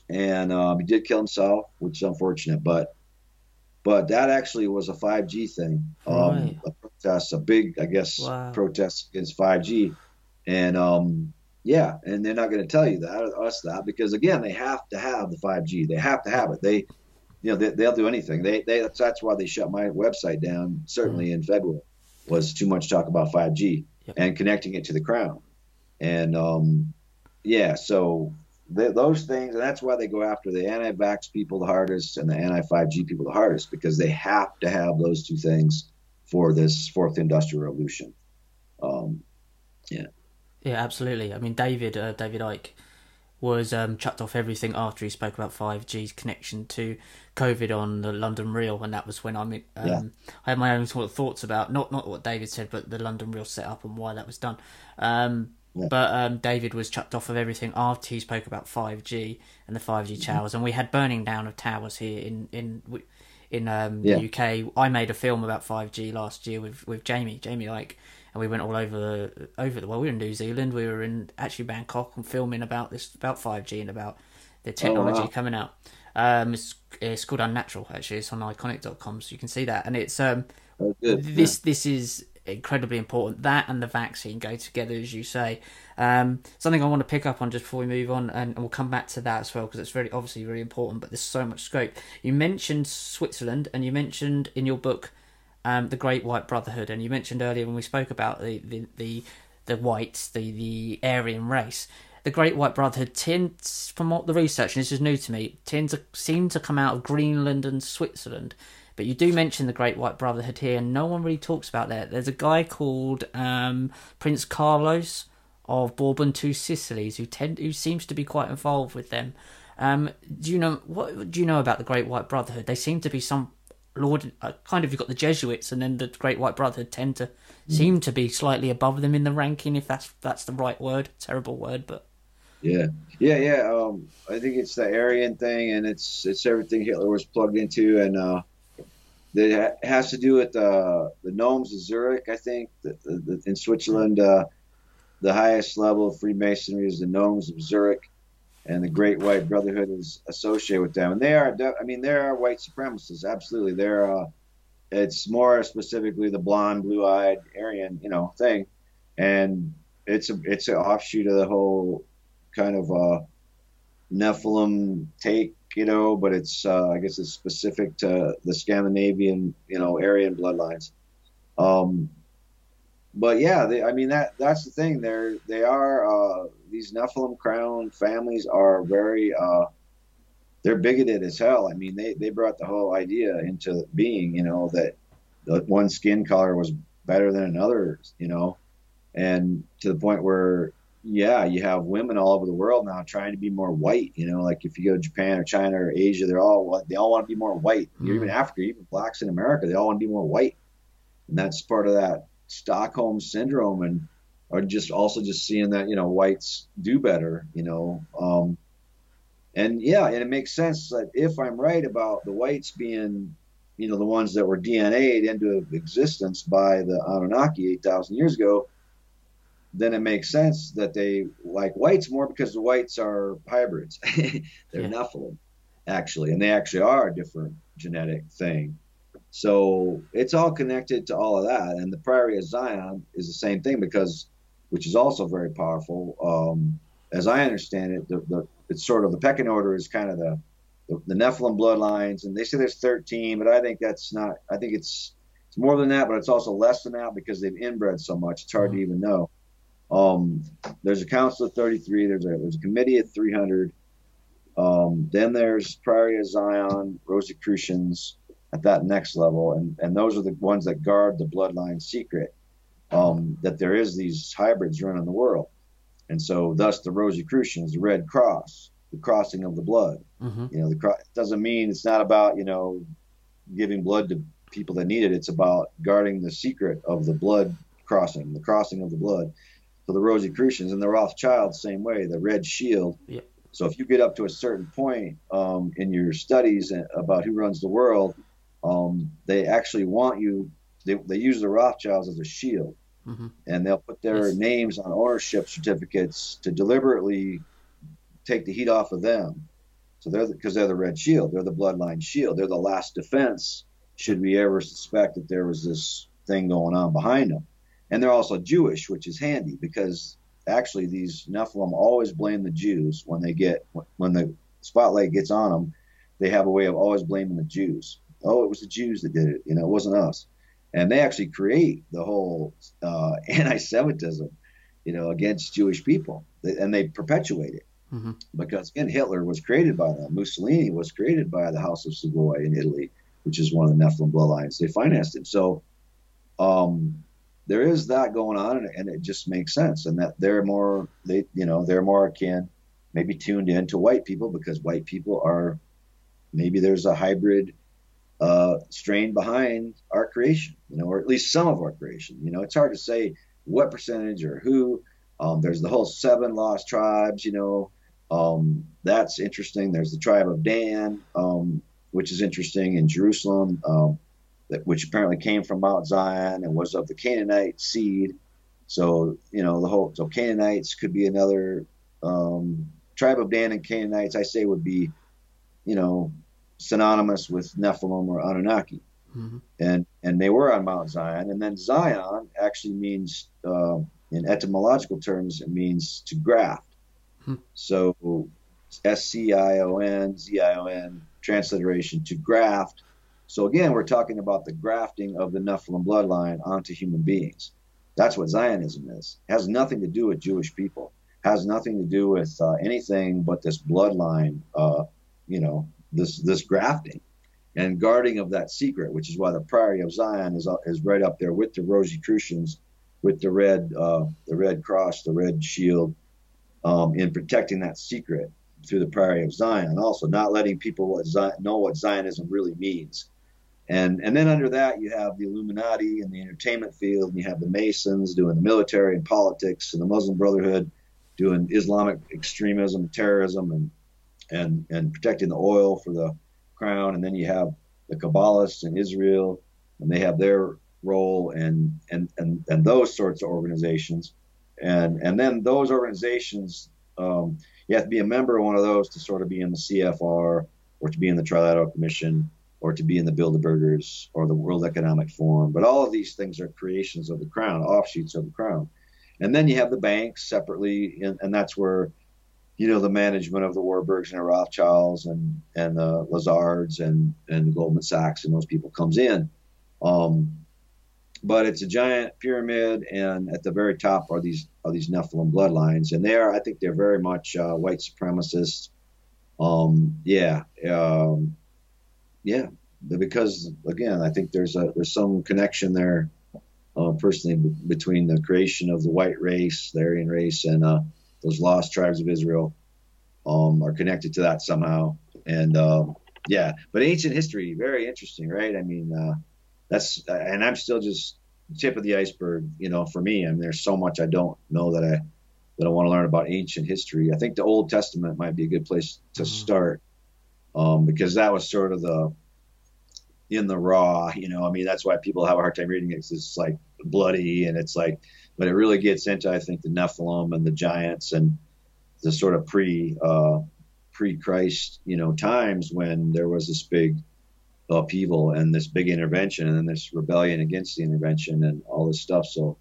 and um, he did kill himself, which is unfortunate. But but that actually was a 5G thing, um, right. a protest, a big, I guess, wow. protest against 5G, and um, yeah, and they're not going to tell you that or us that because again, they have to have the 5G, they have to have it. They you know they, will do anything. They, they that's, that's why they shut my website down. Certainly mm in February was too much talk about 5G yep. and connecting it to the crown, and um, yeah, so those things, and that's why they go after the anti-vax people the hardest and the anti-5G people the hardest because they have to have those two things for this fourth industrial revolution. Um, yeah. Yeah, absolutely. I mean, David, uh, David Icke, was um, chucked off everything after he spoke about 5G's connection to COVID on the London Real, and that was when I mean, um, yeah. I had my own sort of thoughts about not not what David said, but the London Real setup and why that was done. Um, yeah. But um, David was chucked off of everything after he spoke about 5G and the 5G mm-hmm. towers, and we had burning down of towers here in in in um, yeah. the UK. I made a film about 5G last year with with Jamie, Jamie like, and we went all over the over the well. We were in New Zealand. We were in actually Bangkok and filming about this about 5G and about the technology oh, wow. coming out. Um, it's, it's called Unnatural actually. It's on ickonic.com, so you can see that. And it's um, oh, this yeah. this is incredibly important. That and the vaccine go together, as you say. Um, something I want to pick up on just before we move on, and, and we'll come back to that as well because it's very obviously very important. But there's so much scope. You mentioned Switzerland, and you mentioned in your book um, the Great White Brotherhood, and you mentioned earlier when we spoke about the the the, the whites, the the Aryan race. The Great White Brotherhood tends, from what the research, and this is new to me, tends to seem to come out of Greenland and Switzerland. But you do mention the Great White Brotherhood here, and no one really talks about that. There's a guy called um, Prince Carlos of Bourbon Two Sicilies who tend who seems to be quite involved with them. Um, do you know what do you know about the Great White Brotherhood? They seem to be some Lord, uh, kind of you've got the Jesuits, and then the Great White Brotherhood tend to seem to be slightly above them in the ranking, if that's that's the right word. Terrible word, but yeah, yeah, yeah. Um, I think it's the Aryan thing, and it's it's everything Hitler was plugged into, and uh, that has to do with uh, the gnomes of Zurich. I think the, the, in Switzerland, uh, the highest level of Freemasonry is the gnomes of Zurich, and the Great White Brotherhood is associated with them. And they are, I mean, they are white supremacists. Absolutely, they're. Uh, it's more specifically the blonde, blue-eyed Aryan, you know, thing, and it's a it's an offshoot of the whole kind of uh, Nephilim take you know, but it's uh, I guess it's specific to the Scandinavian, you know, Aryan bloodlines. Um, but yeah, they, I mean that that's the thing. They're they are uh, these Nephilim crown families are very uh, they're bigoted as hell. I mean they they brought the whole idea into being, you know, that the one skin color was better than another, you know, and to the point where yeah, you have women all over the world now trying to be more white. You know, like if you go to Japan or China or Asia, they're all they all want to be more white. Mm-hmm. Even Africa, even blacks in America, they all want to be more white, and that's part of that Stockholm syndrome, and or just also just seeing that you know whites do better. You know, um, and yeah, and it makes sense that if I'm right about the whites being you know the ones that were DNA'd into existence by the Anunnaki 8,000 years ago then it makes sense that they like whites more because the whites are hybrids. They're yeah. Nephilim, actually, and they actually are a different genetic thing. So it's all connected to all of that. And the Priory of Zion is the same thing because, which is also very powerful. Um, as I understand it, the, the, it's sort of the pecking order is kind of the, the, the Nephilim bloodlines, and they say there's 13, but I think that's not. I think it's it's more than that, but it's also less than that because they've inbred so much. It's hard mm-hmm. to even know. Um, there's a council of 33. There's a there's a committee of 300. Um, then there's Priory of Zion, Rosicrucians at that next level, and and those are the ones that guard the bloodline secret. Um, that there is these hybrids running the world, and so thus the Rosicrucians, the Red Cross, the crossing of the blood. Mm-hmm. You know, the cro- doesn't mean it's not about you know giving blood to people that need it. It's about guarding the secret of the blood crossing, the crossing of the blood for the Rosicrucians, and the Rothschilds same way, the Red Shield. Yeah. So if you get up to a certain point um, in your studies about who runs the world, um, they actually want you. They, they use the Rothschilds as a shield, mm-hmm. and they'll put their yes. names on ownership certificates to deliberately take the heat off of them. So they're because the, they're the Red Shield, they're the bloodline shield, they're the last defense. Should we ever suspect that there was this thing going on behind them? and they're also Jewish, which is handy because actually these Nephilim always blame the Jews when they get when the spotlight gets on them. They have a way of always blaming the Jews. Oh, it was the Jews that did it. You know, it wasn't us. And they actually create the whole uh, anti-Semitism, you know, against Jewish people, and they perpetuate it. Mm-hmm. Because again, Hitler was created by them. Mussolini was created by the House of Savoy in Italy, which is one of the Nephilim bloodlines. They financed him. So, um, there is that going on, and, and, it just makes sense. And that they're more, they, you know, they're more akin maybe tuned in to white people because white people are maybe there's a hybrid uh, strain behind our creation, you know, or at least some of our creation. You know, it's hard to say what percentage or who. Um, there's the whole seven lost tribes, you know. Um, that's interesting. There's the tribe of Dan, um, which is interesting in Jerusalem, um, that, which apparently came from Mount Zion and was of the Canaanite seed. So, you know, the whole, so Canaanites could be another um, tribe of Dan and Canaanites, I say would be, you know, synonymous with Nephilim or Anunnaki. Mm-hmm. And and they were on Mount Zion. And then Zion actually means, uh, in etymological terms, it means to graft. Hmm. So S C I O N, Z I O N, transliteration to graft. So again, we're talking about the grafting of the Nephilim bloodline onto human beings. That's what Zionism is. It has nothing to do with Jewish people. It has nothing to do with uh, anything but this bloodline. Uh, you know, this this grafting and guarding of that secret, which is why the Priory of Zion is is right up there with the Rosicrucians, with the red uh, the red cross, the red shield, um, in protecting that secret through the Priory of Zion. Also, not letting people what Zion, know what Zionism really means. And, and then under that, you have the Illuminati in the entertainment field, and you have the Masons doing the military and politics, and the Muslim Brotherhood doing Islamic extremism, terrorism, and and and protecting the oil for the crown. And then you have the Kabbalists in Israel, and they have their role, and and and and those sorts of organizations, and and then those organizations, um, you have to be a member of one of those to sort of be in the CFR or to be in the Trilateral Commission or to be in the Bilderbergers or the World Economic Forum. But all of these things are creations of the crown, offshoots of the crown. And then you have the banks separately, and, and that's where you know the management of the Warburgs and the Rothschilds and and the Lazards and and the Goldman Sachs and those people comes in. Um, but it's a giant pyramid, and at the very top are these are these Nephilim bloodlines, and they are I think they're very much uh, white supremacists. Um, yeah, um, yeah, because again, I think there's a there's some connection there, uh, personally, b- between the creation of the white race, the Aryan race, and uh, those lost tribes of Israel um, are connected to that somehow. And um, yeah, but ancient history, very interesting, right? I mean, uh, that's and I'm still just tip of the iceberg, you know, for me. I mean, there's so much I don't know that I that I want to learn about ancient history. I think the Old Testament might be a good place to mm-hmm. start um, because that was sort of the in the raw, you know. I mean, that's why people have a hard time reading it. Cause it's like bloody and it's like but it really gets into I think the Nephilim and the giants and the sort of pre uh, pre Christ you know times when there was this big upheaval and this big intervention and this rebellion against the intervention and all this stuff. So,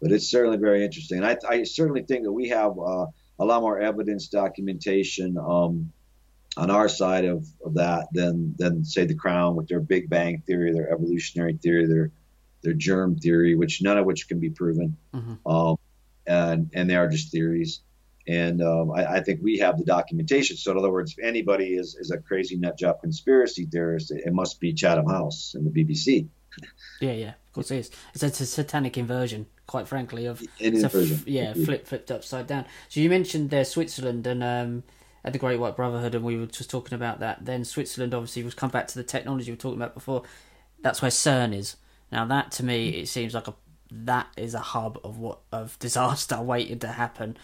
but it's certainly very interesting. And I, I certainly think that we have uh, a lot more evidence, documentation um, on our side of, of that than than say the Crown with their Big Bang theory, their evolutionary theory, their their germ theory, which none of which can be proven, mm-hmm. um, and and they are just theories. And um, I, I, think we have the documentation. So in other words, if anybody is, is a crazy nut job conspiracy theorist, it must be Chatham House and the BBC. Yeah, yeah, of course it is. It's a, it's a satanic inversion, quite frankly. Of inversion. F- yeah, flip flipped upside down. So you mentioned there Switzerland and um, at the Great White Brotherhood, and we were just talking about that. Then Switzerland obviously was come back to the technology we were talking about before. That's where CERN is. Now that to me, it seems like a that is a hub of what of disaster waiting to happen.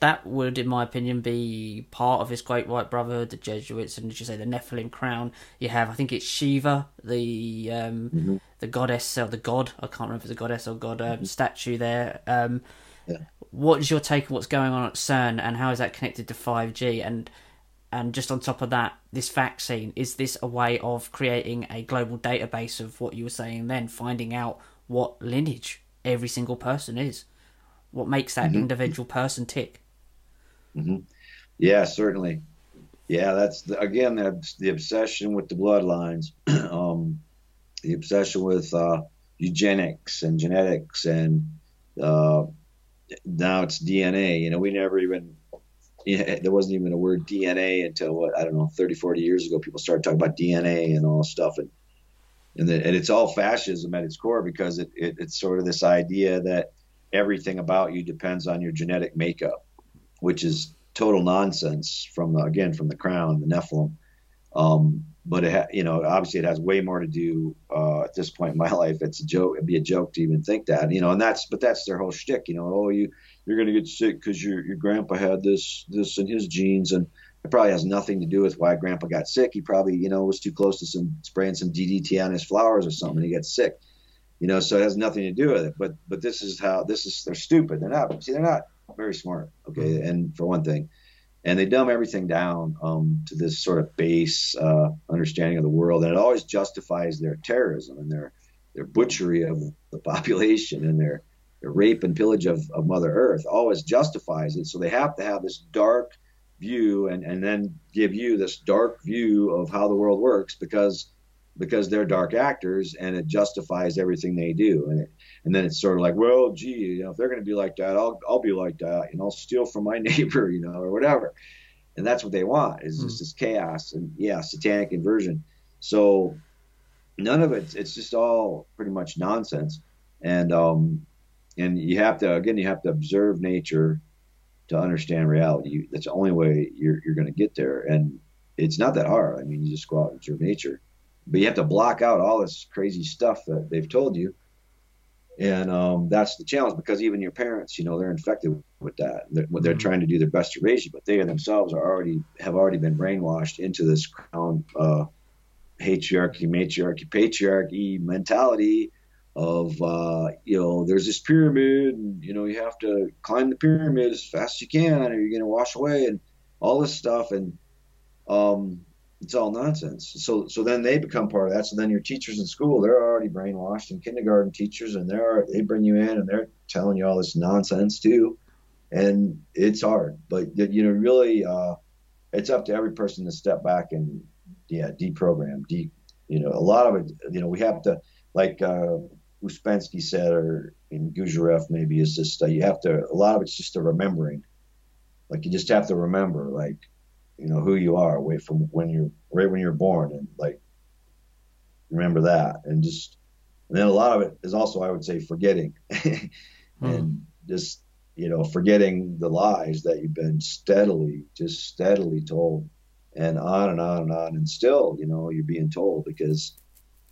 That would, in my opinion, be part of this Great White Brotherhood, the Jesuits, and as you say, the Nephilim crown. You have, I think it's Shiva, the um, mm-hmm. the goddess or the god. I can't remember if it's a goddess or god um, mm-hmm. statue there. Um, yeah. What is your take on what's going on at CERN, and how is that connected to five G? And and just on top of that, this vaccine is this a way of creating a global database of what you were saying then, finding out what lineage every single person is, what makes that mm-hmm. individual person tick? Mm-hmm. Yeah, certainly. Yeah, that's the, again that's the obsession with the bloodlines, um, the obsession with uh, eugenics and genetics, and uh, now it's DNA. You know, we never even yeah, there wasn't even a word DNA until what I don't know 30, 40 years ago. People started talking about DNA and all stuff, and and, the, and it's all fascism at its core because it, it, it's sort of this idea that everything about you depends on your genetic makeup, which is total nonsense from the, again from the crown, the Nephilim. Um, but it ha- you know obviously it has way more to do uh, at this point in my life. It's a joke. It'd be a joke to even think that you know, and that's but that's their whole shtick. You know, oh you you're gonna get sick because your your grandpa had this this in his genes, and it probably has nothing to do with why grandpa got sick. He probably you know was too close to some spraying some DDT on his flowers or something, and he got sick. You know, so it has nothing to do with it. But but this is how this is they're stupid. They're not see they're not very smart. Okay, and for one thing and they dumb everything down um, to this sort of base uh, understanding of the world, and it always justifies their terrorism and their their butchery of the population and their their rape and pillage of, of Mother Earth. Always justifies it, so they have to have this dark view and and then give you this dark view of how the world works because because they're dark actors and it justifies everything they do and it, and then it's sort of like well gee you know if they're going to be like that I'll I'll be like that and I'll steal from my neighbor you know or whatever and that's what they want is mm. just this chaos and yeah satanic inversion so none of it it's just all pretty much nonsense and um and you have to again you have to observe nature to understand reality. That's the only way you're, you're going to get there. And it's not that hard. I mean you just go out and observe nature. But you have to block out all this crazy stuff that they've told you. And um, that's the challenge because even your parents you know they're infected with that. They're, they're mm-hmm. trying to do their best to raise you but they themselves are already have already been brainwashed into this crown uh, patriarchy matriarchy patriarchy mentality of uh, you know there's this pyramid and you know you have to climb the pyramid as fast as you can or you're going to wash away and all this stuff and um, it's all nonsense. So so then they become part of that. So then your teachers in school, they're already brainwashed, and kindergarten teachers, and they're they bring you in and they're telling you all this nonsense too, and it's hard. But you know, really, uh, it's up to every person to step back and yeah, deprogram, de you know, a lot of it. You know, we have to like uh, Uspensky said, or in Gurdjieff maybe is just uh, you have to. A lot of it's just a remembering. Like you just have to remember, like you know who you are away from when you're right when you're born and like remember that and just and then a lot of it is also I would say forgetting and hmm. just you know forgetting the lies that you've been steadily just steadily told and on and on and on and still you know you're being told because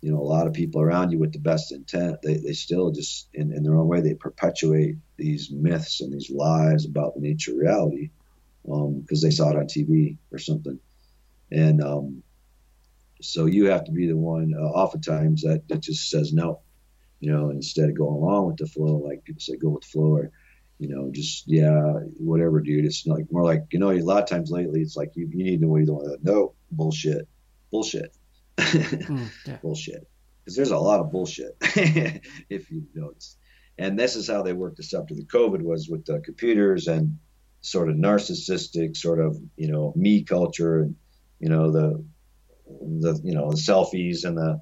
you know a lot of people around you with the best intent they, they still just in, in their own way they perpetuate these myths and these lies about the nature of reality because um, they saw it on TV or something. And um, so you have to be the one, uh, oftentimes, that, that just says no, you know, instead of going along with the flow, like people say, go with the flow, or, you know, just, yeah, whatever, dude. It's like more like, you know, a lot of times lately, it's like you, you need to know what you don't No, bullshit, bullshit, mm, yeah. bullshit. Because there's a lot of bullshit, if you notice. And this is how they worked this up to the COVID was with the computers and sort of narcissistic sort of you know me culture and you know the the you know the selfies and the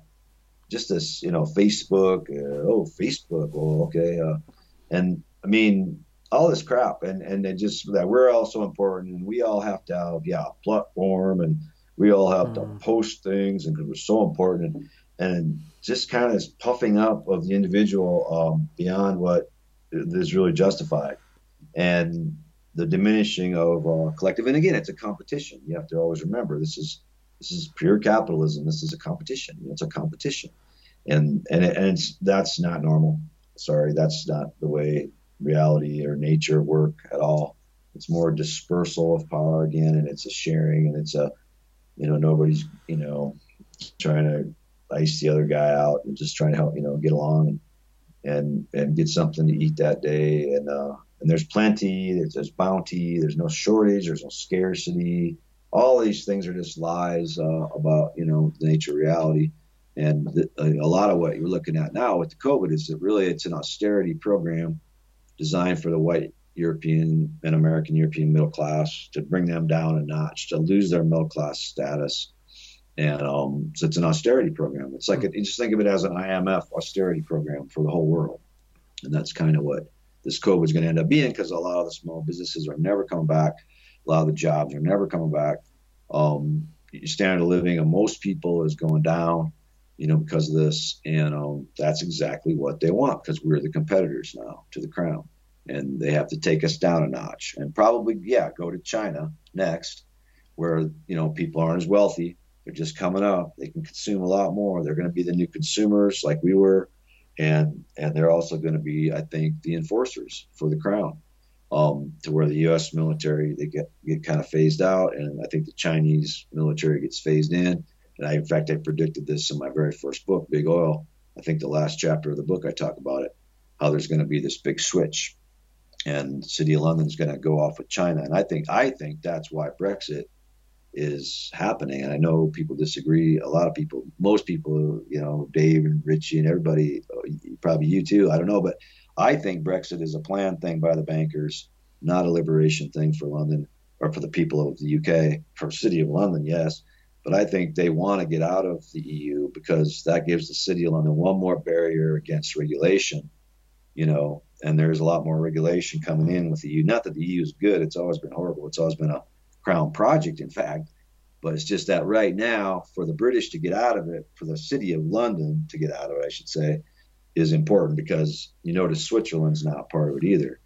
just this you know Facebook uh, oh Facebook oh okay uh, and I mean all this crap and and it just that we're all so important and we all have to have yeah platform and we all have mm. to post things and because we're so important and, and just kind of this puffing up of the individual um, beyond what is really justified and the diminishing of uh, collective. And again, it's a competition. You have to always remember this is this is pure capitalism. This is a competition. It's a competition, and and and it's that's not normal. Sorry, that's not the way reality or nature work at all. It's more dispersal of power again, and it's a sharing, and it's a you know nobody's you know trying to ice the other guy out and just trying to help you know get along and and and get something to eat that day and uh, and there's plenty, there's, there's, bounty, there's no shortage, there's no scarcity. All these things are just lies uh, about you know nature reality. And the, a lot of what you're looking at now with the COVID is that really it's an austerity program designed for the white European and American European middle class to bring them down a notch, to lose their middle class status. And um, so it's an austerity program. It's like, a, just think of it as an IMF austerity program for the whole world. And that's kind of what this COVID is going to end up being because a lot of the small businesses are never coming back. A lot of the jobs are never coming back. Um, standard of living of most people is going down, you know, because of this. And um, that's exactly what they want because we're the competitors now to the crown. And they have to take us down a notch, and probably yeah, go to China next, where you know people aren't as wealthy. They're just coming up. They can consume a lot more. They're going to be the new consumers like we were, and and they're also going to be, I think, the enforcers for the crown. Um, to where the U.S. military they get get kind of phased out, and I think the Chinese military gets phased in. And I, in fact, I predicted this in my very first book, Big Oil. I think the last chapter of the book I talk about it, how there's going to be this big switch, and city of London is going to go off with China. And I think I think that's why Brexit is happening. And I know people disagree. A lot of people, most people, you know, Dave and Richie and everybody, probably you too. I don't know, but I think Brexit is a planned thing by the bankers, not a liberation thing for London or for the people of the UK, for city of London, yes. But I think they want to get out of the EU because that gives the city of London one more barrier against regulation, you know, and there's a lot more regulation coming in with the EU. Not that the EU is good, it's always been horrible. It's always been a crown project, in fact. But it's just that right now, for the British to get out of it, for the city of London to get out of it, I should say, is important because you notice Switzerland's not part of it either,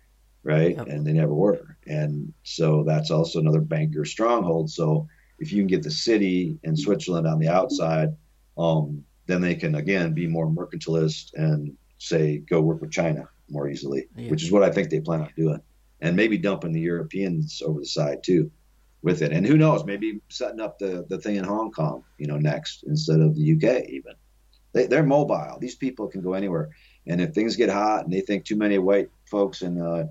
right? Yep. And they never were. And so that's also another banker stronghold. So if you can get the city and Switzerland on the outside, um, then they can again be more mercantilist and say go work with China more easily, yeah. which is what I think they plan on doing, and maybe dumping the Europeans over the side too with it. And who knows, maybe setting up the, the thing in Hong Kong, you know, next instead of the UK even. They, they're mobile. These people can go anywhere. And if things get hot and they think too many white folks in uh,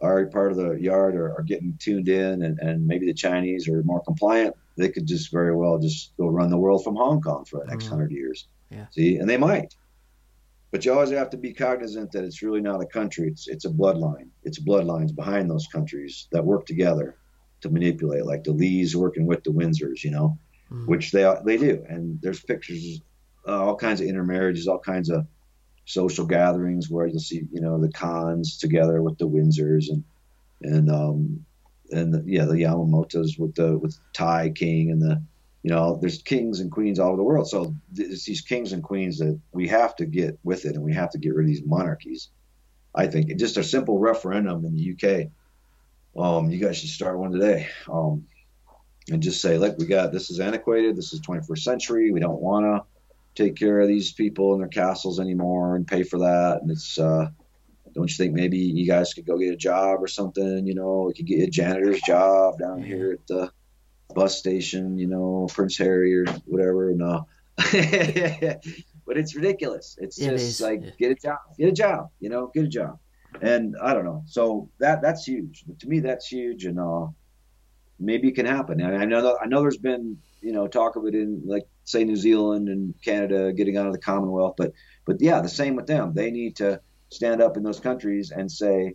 our part of the yard are, are getting tuned in and, and maybe the Chinese are more compliant, they could just very well just go run the world from Hong Kong for the next mm. hundred years. Yeah. See, and they might. But you always have to be cognizant that it's really not a country; it's it's a bloodline. It's bloodlines behind those countries that work together to manipulate, like the Lees working with the Windsors, you know, mm. which they they do. And there's pictures, uh, all kinds of intermarriages, all kinds of social gatherings where you'll see, you know, the Khans together with the Windsors and and um and the, yeah, the Yamamotos with the with Thai king and the you know, there's kings and queens all over the world. So it's these kings and queens that we have to get with it, and we have to get rid of these monarchies. I think just a simple referendum in the UK um, you guys should start one today. Um, and just say, look, we got this is antiquated. This is 21st century. We don't want to take care of these people in their castles anymore and pay for that. And it's, uh, don't you think maybe you guys could go get a job or something? You know, we could get a janitor's job down here at the bus station, you know, Prince Harry or whatever. No. but it's ridiculous. It's it just is. like, yeah. get a job, get a job, you know, get a job and I don't know. So that that's huge. To me, that's huge, and uh, maybe it can happen. And I know I know there's been you know talk of it in like say New Zealand and Canada getting out of the Commonwealth, but but yeah, the same with them. They need to stand up in those countries and say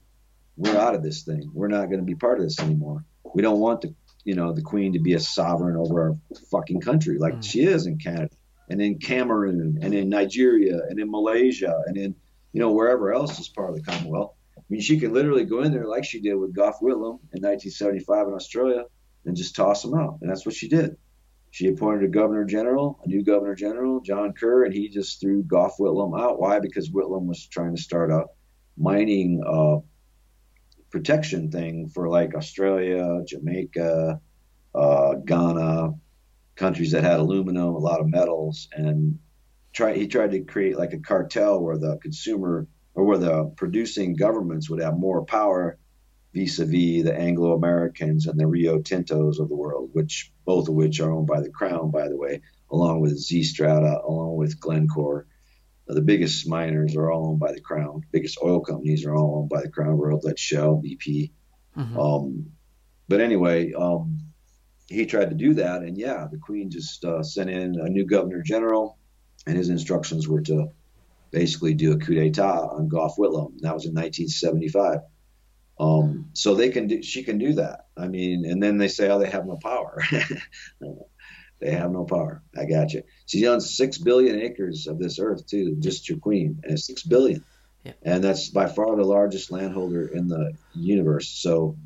we're out of this thing. We're not going to be part of this anymore. We don't want the you know the Queen to be a sovereign over our fucking country like mm. she is in Canada and in Cameroon and in Nigeria and in Malaysia and in you know, wherever else is part of the Commonwealth. I mean, she can literally go in there like she did with Gough Whitlam in 1975 in Australia and just toss them out. And that's what she did. She appointed a governor general, a new governor general, John Kerr, and he just threw Gough Whitlam out. Why? Because Whitlam was trying to start a mining uh, protection thing for like Australia, Jamaica, uh, Ghana, countries that had aluminum, a lot of metals, and try he tried to create like a cartel where the consumer or where the producing governments would have more power vis-a-vis the Anglo Americans and the Rio Tintos of the world, which both of which are owned by the crown, by the way, along with Xstrata, along with Glencore. The biggest miners are all owned by the crown. Biggest oil companies are all owned by the crown world, like Shell, BP. Mm-hmm. Um, but anyway, um, he tried to do that, and yeah, the Queen just uh, sent in a new governor general and his instructions were to basically do a coup d'état on Gough Whitlam. That was in 1975. Um, so they can do, she can do that. I mean, and then they say, oh, they have no power. they have no power. I got you. She owns six billion acres of this earth too, just your queen, and six billion. Yeah. And that's by far the largest landholder in the universe. So,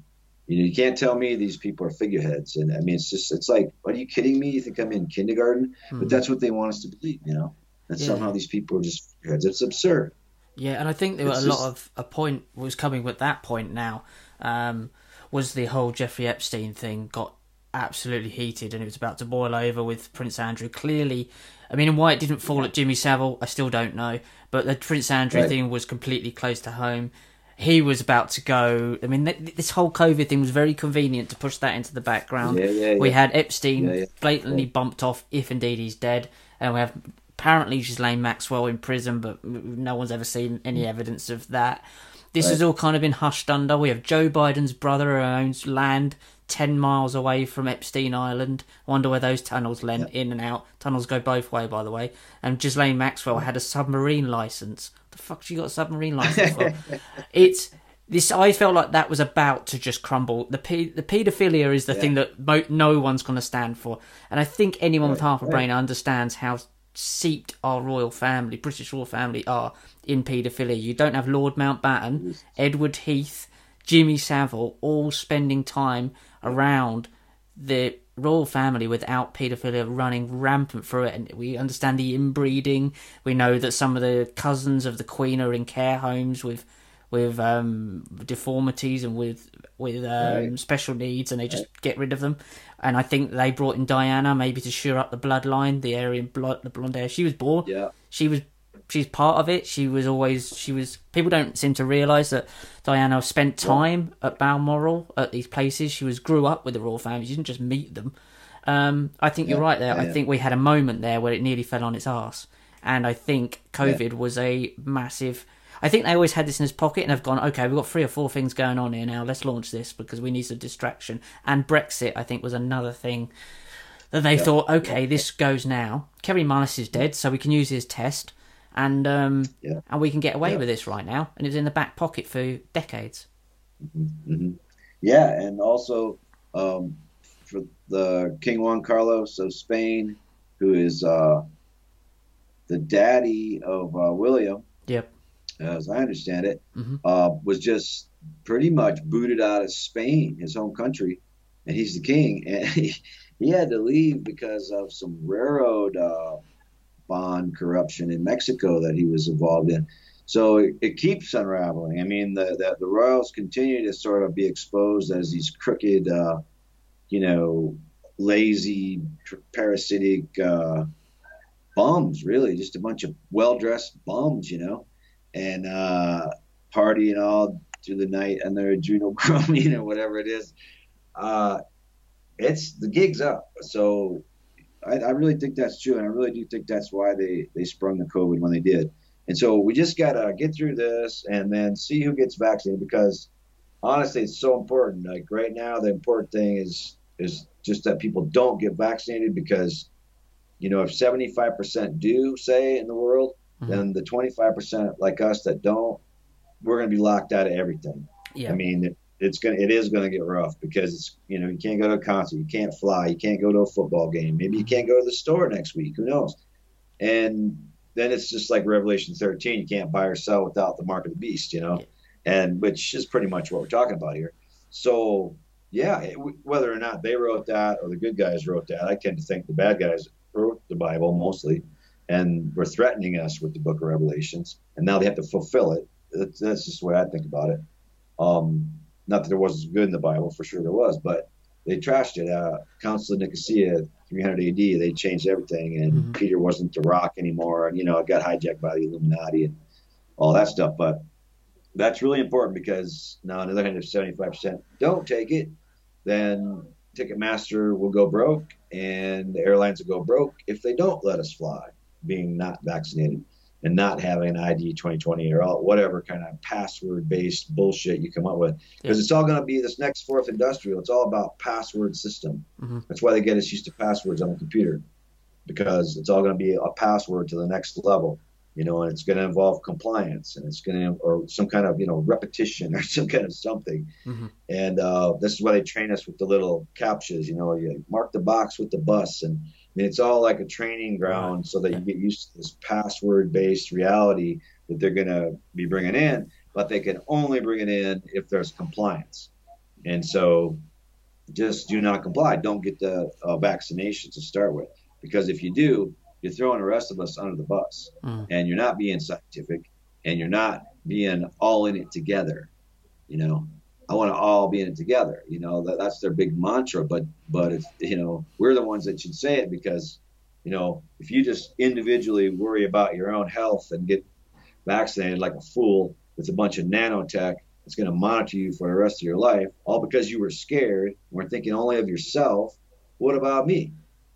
you know, you can't tell me these people are figureheads. And I mean, it's just, it's like, are you kidding me? You think I'm in kindergarten? Mm-hmm. But that's what they want us to believe, you know? And yeah. somehow these people are just figureheads. It's absurd. Yeah, and I think there were a It's lot of a point was coming with that point now. Um, was the whole Jeffrey Epstein thing got absolutely heated and it was about to boil over with Prince Andrew. Clearly, I mean, why it didn't fall at Jimmy Savile, I still don't know. But the Prince Andrew Right. thing was completely close to home. He was about to go. I mean, th- this whole COVID thing was very convenient to push that into the background. Yeah, yeah, We yeah. had Epstein blatantly bumped off if indeed he's dead, and we have apparently Ghislaine Maxwell in prison, but no one's ever seen any evidence of that. This has all kind of been hushed under. We have Joe Biden's brother who owns land ten miles away from Epstein Island. Wonder where those tunnels lend in and out. Tunnels go both way, by the way. And Ghislaine Maxwell had a submarine license. The fuck she got a submarine license for? it's this. I felt like that was about to just crumble. The pe- the paedophilia is the Yeah. thing that mo- no one's going to stand for, and I think anyone with half a right. brain understands how seeped our royal family, British royal family, are in paedophilia. You don't have Lord Mountbatten, Edward Heath, Jimmy Savile, all spending time around the royal family without paedophilia running rampant through it. And we understand the inbreeding. We know that some of the cousins of the Queen are in care homes with with um, deformities and with with um, Right. special needs, and they just get rid of them. And I think they brought in Diana maybe to shore up the bloodline, the Aryan blood, the blonde hair. She was born. Yeah. She was. She's part of it. She was always. She was. People don't seem to realise that Diana spent time at Balmoral at these places. She was grew up with the royal family. She didn't just meet them. Um, I think you're right there. I yeah. think we had a moment there where it nearly fell on its arse, and I think COVID was a massive. I think they always had this in his pocket and have gone, okay, we've got three or four things going on here now. Let's launch this because we need some distraction. And Brexit, I think, was another thing that they thought, okay, this goes now. Kary Mullis is dead, so we can use his test, and um, Yeah. and we can get away Yeah. with this right now. And it was in the back pocket for decades. hmm Yeah, and also um, for the King Juan Carlos of Spain, who is uh, the daddy of uh, William, Yep. as I understand it, Mhm. uh, was just pretty much booted out of Spain, his home country, and he's the king, and he, he had to leave because of some railroad uh, bond corruption in Mexico that he was involved in. So it, it keeps unraveling. I mean, the, the the royals continue to sort of be exposed as these crooked, uh, you know, lazy, parasitic uh, bums. Really, just a bunch of well-dressed bums, you know, and uh, partying all through the night and their adrenal adrenochrome or whatever it is. Uh, it's the gig's up. So I, I really think that's true, and I really do think that's why they they sprung the COVID when they did. And so we just gotta get through this and then see who gets vaccinated because honestly, it's so important. Like right now, the important thing is is just that people don't get vaccinated because you know if 75% do say in the world, Mhm. then the 25% like us that don't, we're gonna be locked out of everything. Yeah. I mean, it's gonna it is gonna get rough because it's you know you can't go to a concert, you can't fly, you can't go to a football game, maybe you can't go to the store next week, who knows? And then it's just like Revelation 13, you can't buy or sell without the mark of the beast, you know, and which is pretty much what we're talking about here. So yeah, it, whether or not they wrote that or the good guys wrote that, I tend to think the bad guys wrote the Bible mostly, and were threatening us with the Book of Revelations, and now they have to fulfill it. That's, that's just the way I think about it. Um, not that there wasn't good in the Bible, for sure there was, but they trashed it. Uh, Council of Nicosia, 300 AD, they changed everything, and Mhm. Peter wasn't the rock anymore, and you know it got hijacked by the Illuminati and all that stuff. But that's really important because now, on the other hand, if 75% don't take it, then Ticketmaster will go broke, and the airlines will go broke if they don't let us fly, being not vaccinated and not having an ID 2020 or all, whatever kind of password based bullshit you come up with. Because Yeah. it's all going to be this next fourth industrial. It's all about password system. Mhm. That's why they get us used to passwords on the computer because it's all going to be a password to the next level. You know, and it's going to involve compliance, and it's going to or some kind of you know repetition or some kind of something. Mhm. And uh, this is why they train us with the little captchas. You know, you mark the box with the bus, and it's all like a training ground so that you get used to this password-based reality that they're going to be bringing in. But they can only bring it in if there's compliance. And so, just do not comply. Don't get the uh, vaccination to start with, because if you do, you're throwing the rest of us under the bus Mm. and you're not being scientific and you're not being all in it together. You know, I want to all be in it together. You know, that, that's their big mantra. But but it's you know we're the ones that should say it because you know if you just individually worry about your own health and get vaccinated like a fool with a bunch of nanotech that's going to monitor you for the rest of your life, all because you were scared, we're thinking only of yourself. What about me?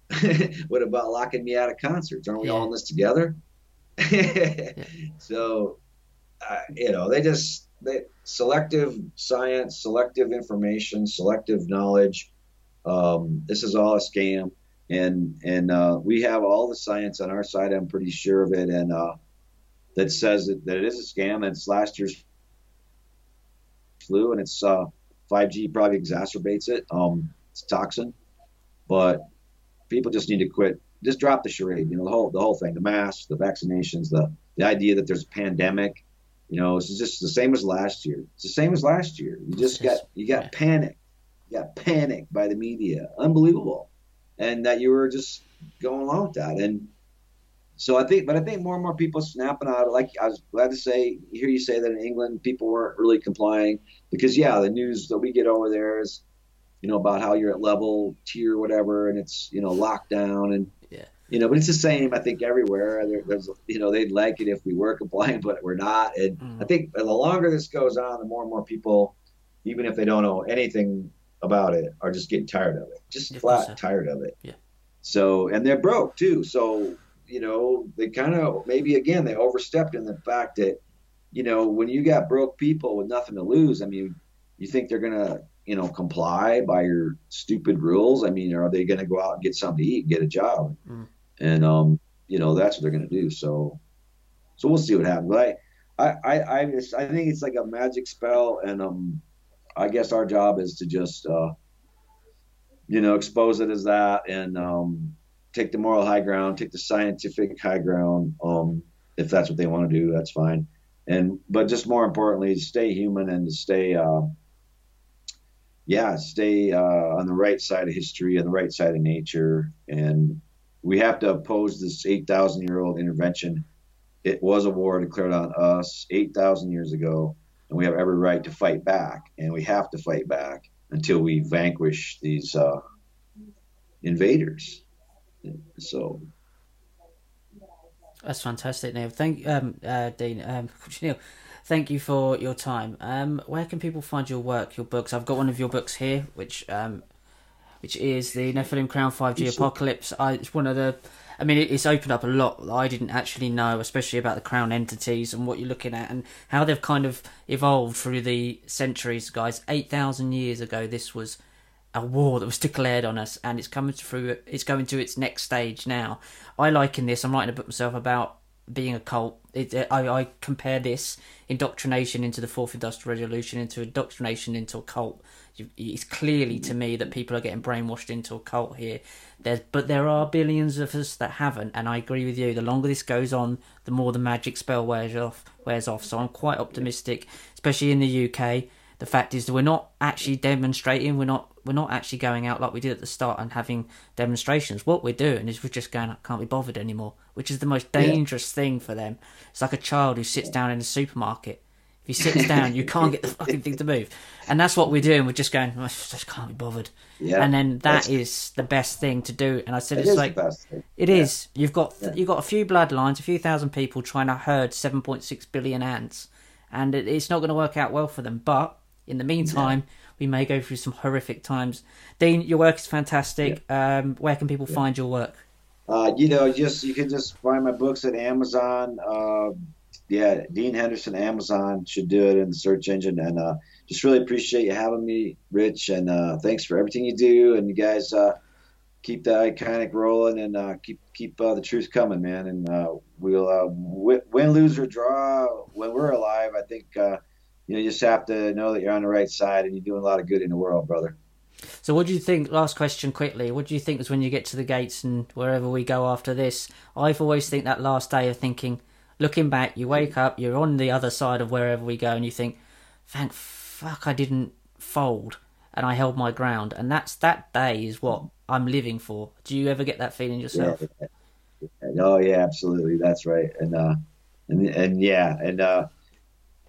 what about locking me out of concerts? Aren't we yeah. all in this together? So, uh, you know, they just selective science, selective information, selective knowledge. Um, this is all a scam, and and uh, we have all the science on our side. I'm pretty sure of it, and uh, that says that, that it is a scam. And it's last year's flu, and it's uh, 5G probably exacerbates it. Um, it's toxin, but people just need to quit. Just drop the charade. You know the whole the whole thing, the masks, the vaccinations, the the idea that there's a pandemic you know, it's just the same as last year. It's the same as last year. You just got you got panicked. You got panicked by the media. Unbelievable. And that you were just going along with that. And so I think, but I think more and more people snapping out. Like I was glad to say, hear you say that in England people weren't really complying because yeah, the news that we get over there is, you know, about how you're at level tier whatever, and it's you know lockdown and you know, but it's the same. I think everywhere. There, there's, you know, they'd like it if we were compliant, but we're not. And mm. I think the longer this goes on, the more and more people, even if they don't know anything about it, are just getting tired of it. Just flat so. tired of it. Yeah. So, and they're broke too. So, you know, they kind of maybe again they overstepped in the fact that, you know, when you got broke people with nothing to lose, I mean, you think they're gonna you know, comply by your stupid rules? I mean, are they going to go out and get something to eat, and get a job? Mm and um, you know that's what they're going to do. So, so we'll see what happens. But I, I, I, I, I think it's like a magic spell, and um, I guess our job is to just, uh, you know, expose it as that, and um, take the moral high ground, take the scientific high ground. Um, if that's what they want to do, that's fine. And but just more importantly, stay human and stay. Uh, yeah, stay uh, on the right side of history, on the right side of nature, and we have to oppose this 8,000 year old intervention. It was a war declared on us 8,000 years ago, and we have every right to fight back, and we have to fight back until we vanquish these uh, invaders. So that's fantastic, Neil. Thank um, uh, Dean. Um, Neil, thank you for your time. Um, where can people find your work, your books? I've got one of your books here, which um, which is the Nephilim Crown 5G Apocalypse. I, it's one of the. I mean, it's opened up a lot that I didn't actually know, especially about the Crown entities and what you're looking at and how they've kind of evolved through the centuries, guys. 8,000 years ago, this was a war that was declared on us, and it's coming through. It's going to its next stage now. I liken this. I'm writing a book myself about being a cult. It, I, I compare this indoctrination into the fourth industrial revolution into indoctrination into a cult it's clearly to me that people are getting brainwashed into a cult here. There's, but there are billions of us that haven't, and I agree with you. The longer this goes on, the more the magic spell wears off. Wears off. So I'm quite optimistic, especially in the UK. The fact is that we're not actually demonstrating. We're not. We're not actually going out like we did at the start and having demonstrations. What we're doing is we're just going, I can't be bothered anymore, which is the most dangerous yeah. thing for them. It's like a child who sits down in a supermarket If he sits down, you can't get the fucking thing to move. And that's what we're doing. We're just going, oh, I just can't be bothered. Yeah, and then that is the best thing to do. And I said, it it's like, it yeah. is. You've got yeah. you've got a few bloodlines, a few thousand people trying to herd 7.6 billion ants, and it, it's not going to work out well for them. But in the meantime, yeah. we may go through some horrific times. Dean, your work is fantastic. Um, where can people find your work? Uh, you know, just you can just find my books at Amazon. Uh, yeah, Dean Henderson, Amazon should do it in the search engine. And uh, just really appreciate you having me, Rich. And uh, thanks for everything you do. And you guys uh, keep the Ickonic rolling and uh, keep keep uh, the truth coming, man. And uh, we'll win, lose or draw when we're alive. I think you know you just have to know that you're on the right side and you're doing a lot of good in the world, brother. So, what do you think? Last question, quickly. What do you think is when you get to the gates and wherever we go after this? I've always think that last day of thinking looking back, you wake up, you're on the other side of wherever we go, and you think, thank fuck I didn't fold and I held my ground. And that's that day is what I'm living for. Do you ever get that feeling yourself? Yeah. Oh yeah, absolutely. That's right. And uh, and and yeah, and uh,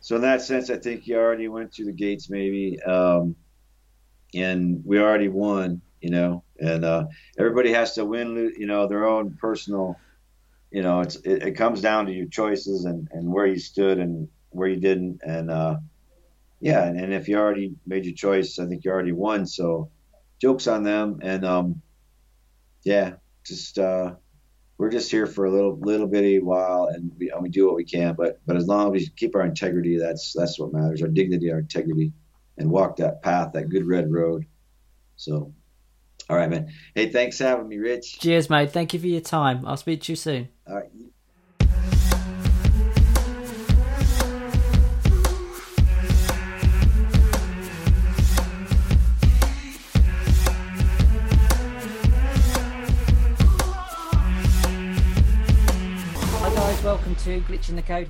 so in that sense, I think you already went through the gates, maybe, um, and we already won, you know, and uh, everybody has to win, you know, their own personal, you know, it's it, it comes down to your choices and and where you stood and where you didn't, and uh, yeah, and, and if you already made your choice, I think you already won. So jokes on them, and um, yeah, just uh, we're just here for a little little bitty while, and we, and we do what we can. But but as long as we keep our integrity, that's that's what matters. Our dignity, our integrity, and walk that path, that good red road. So, all right, man. Hey, thanks for having me, Rich. Cheers, mate. Thank you for your time. I'll speak to you soon. All right. Welcome to Glitching the Code.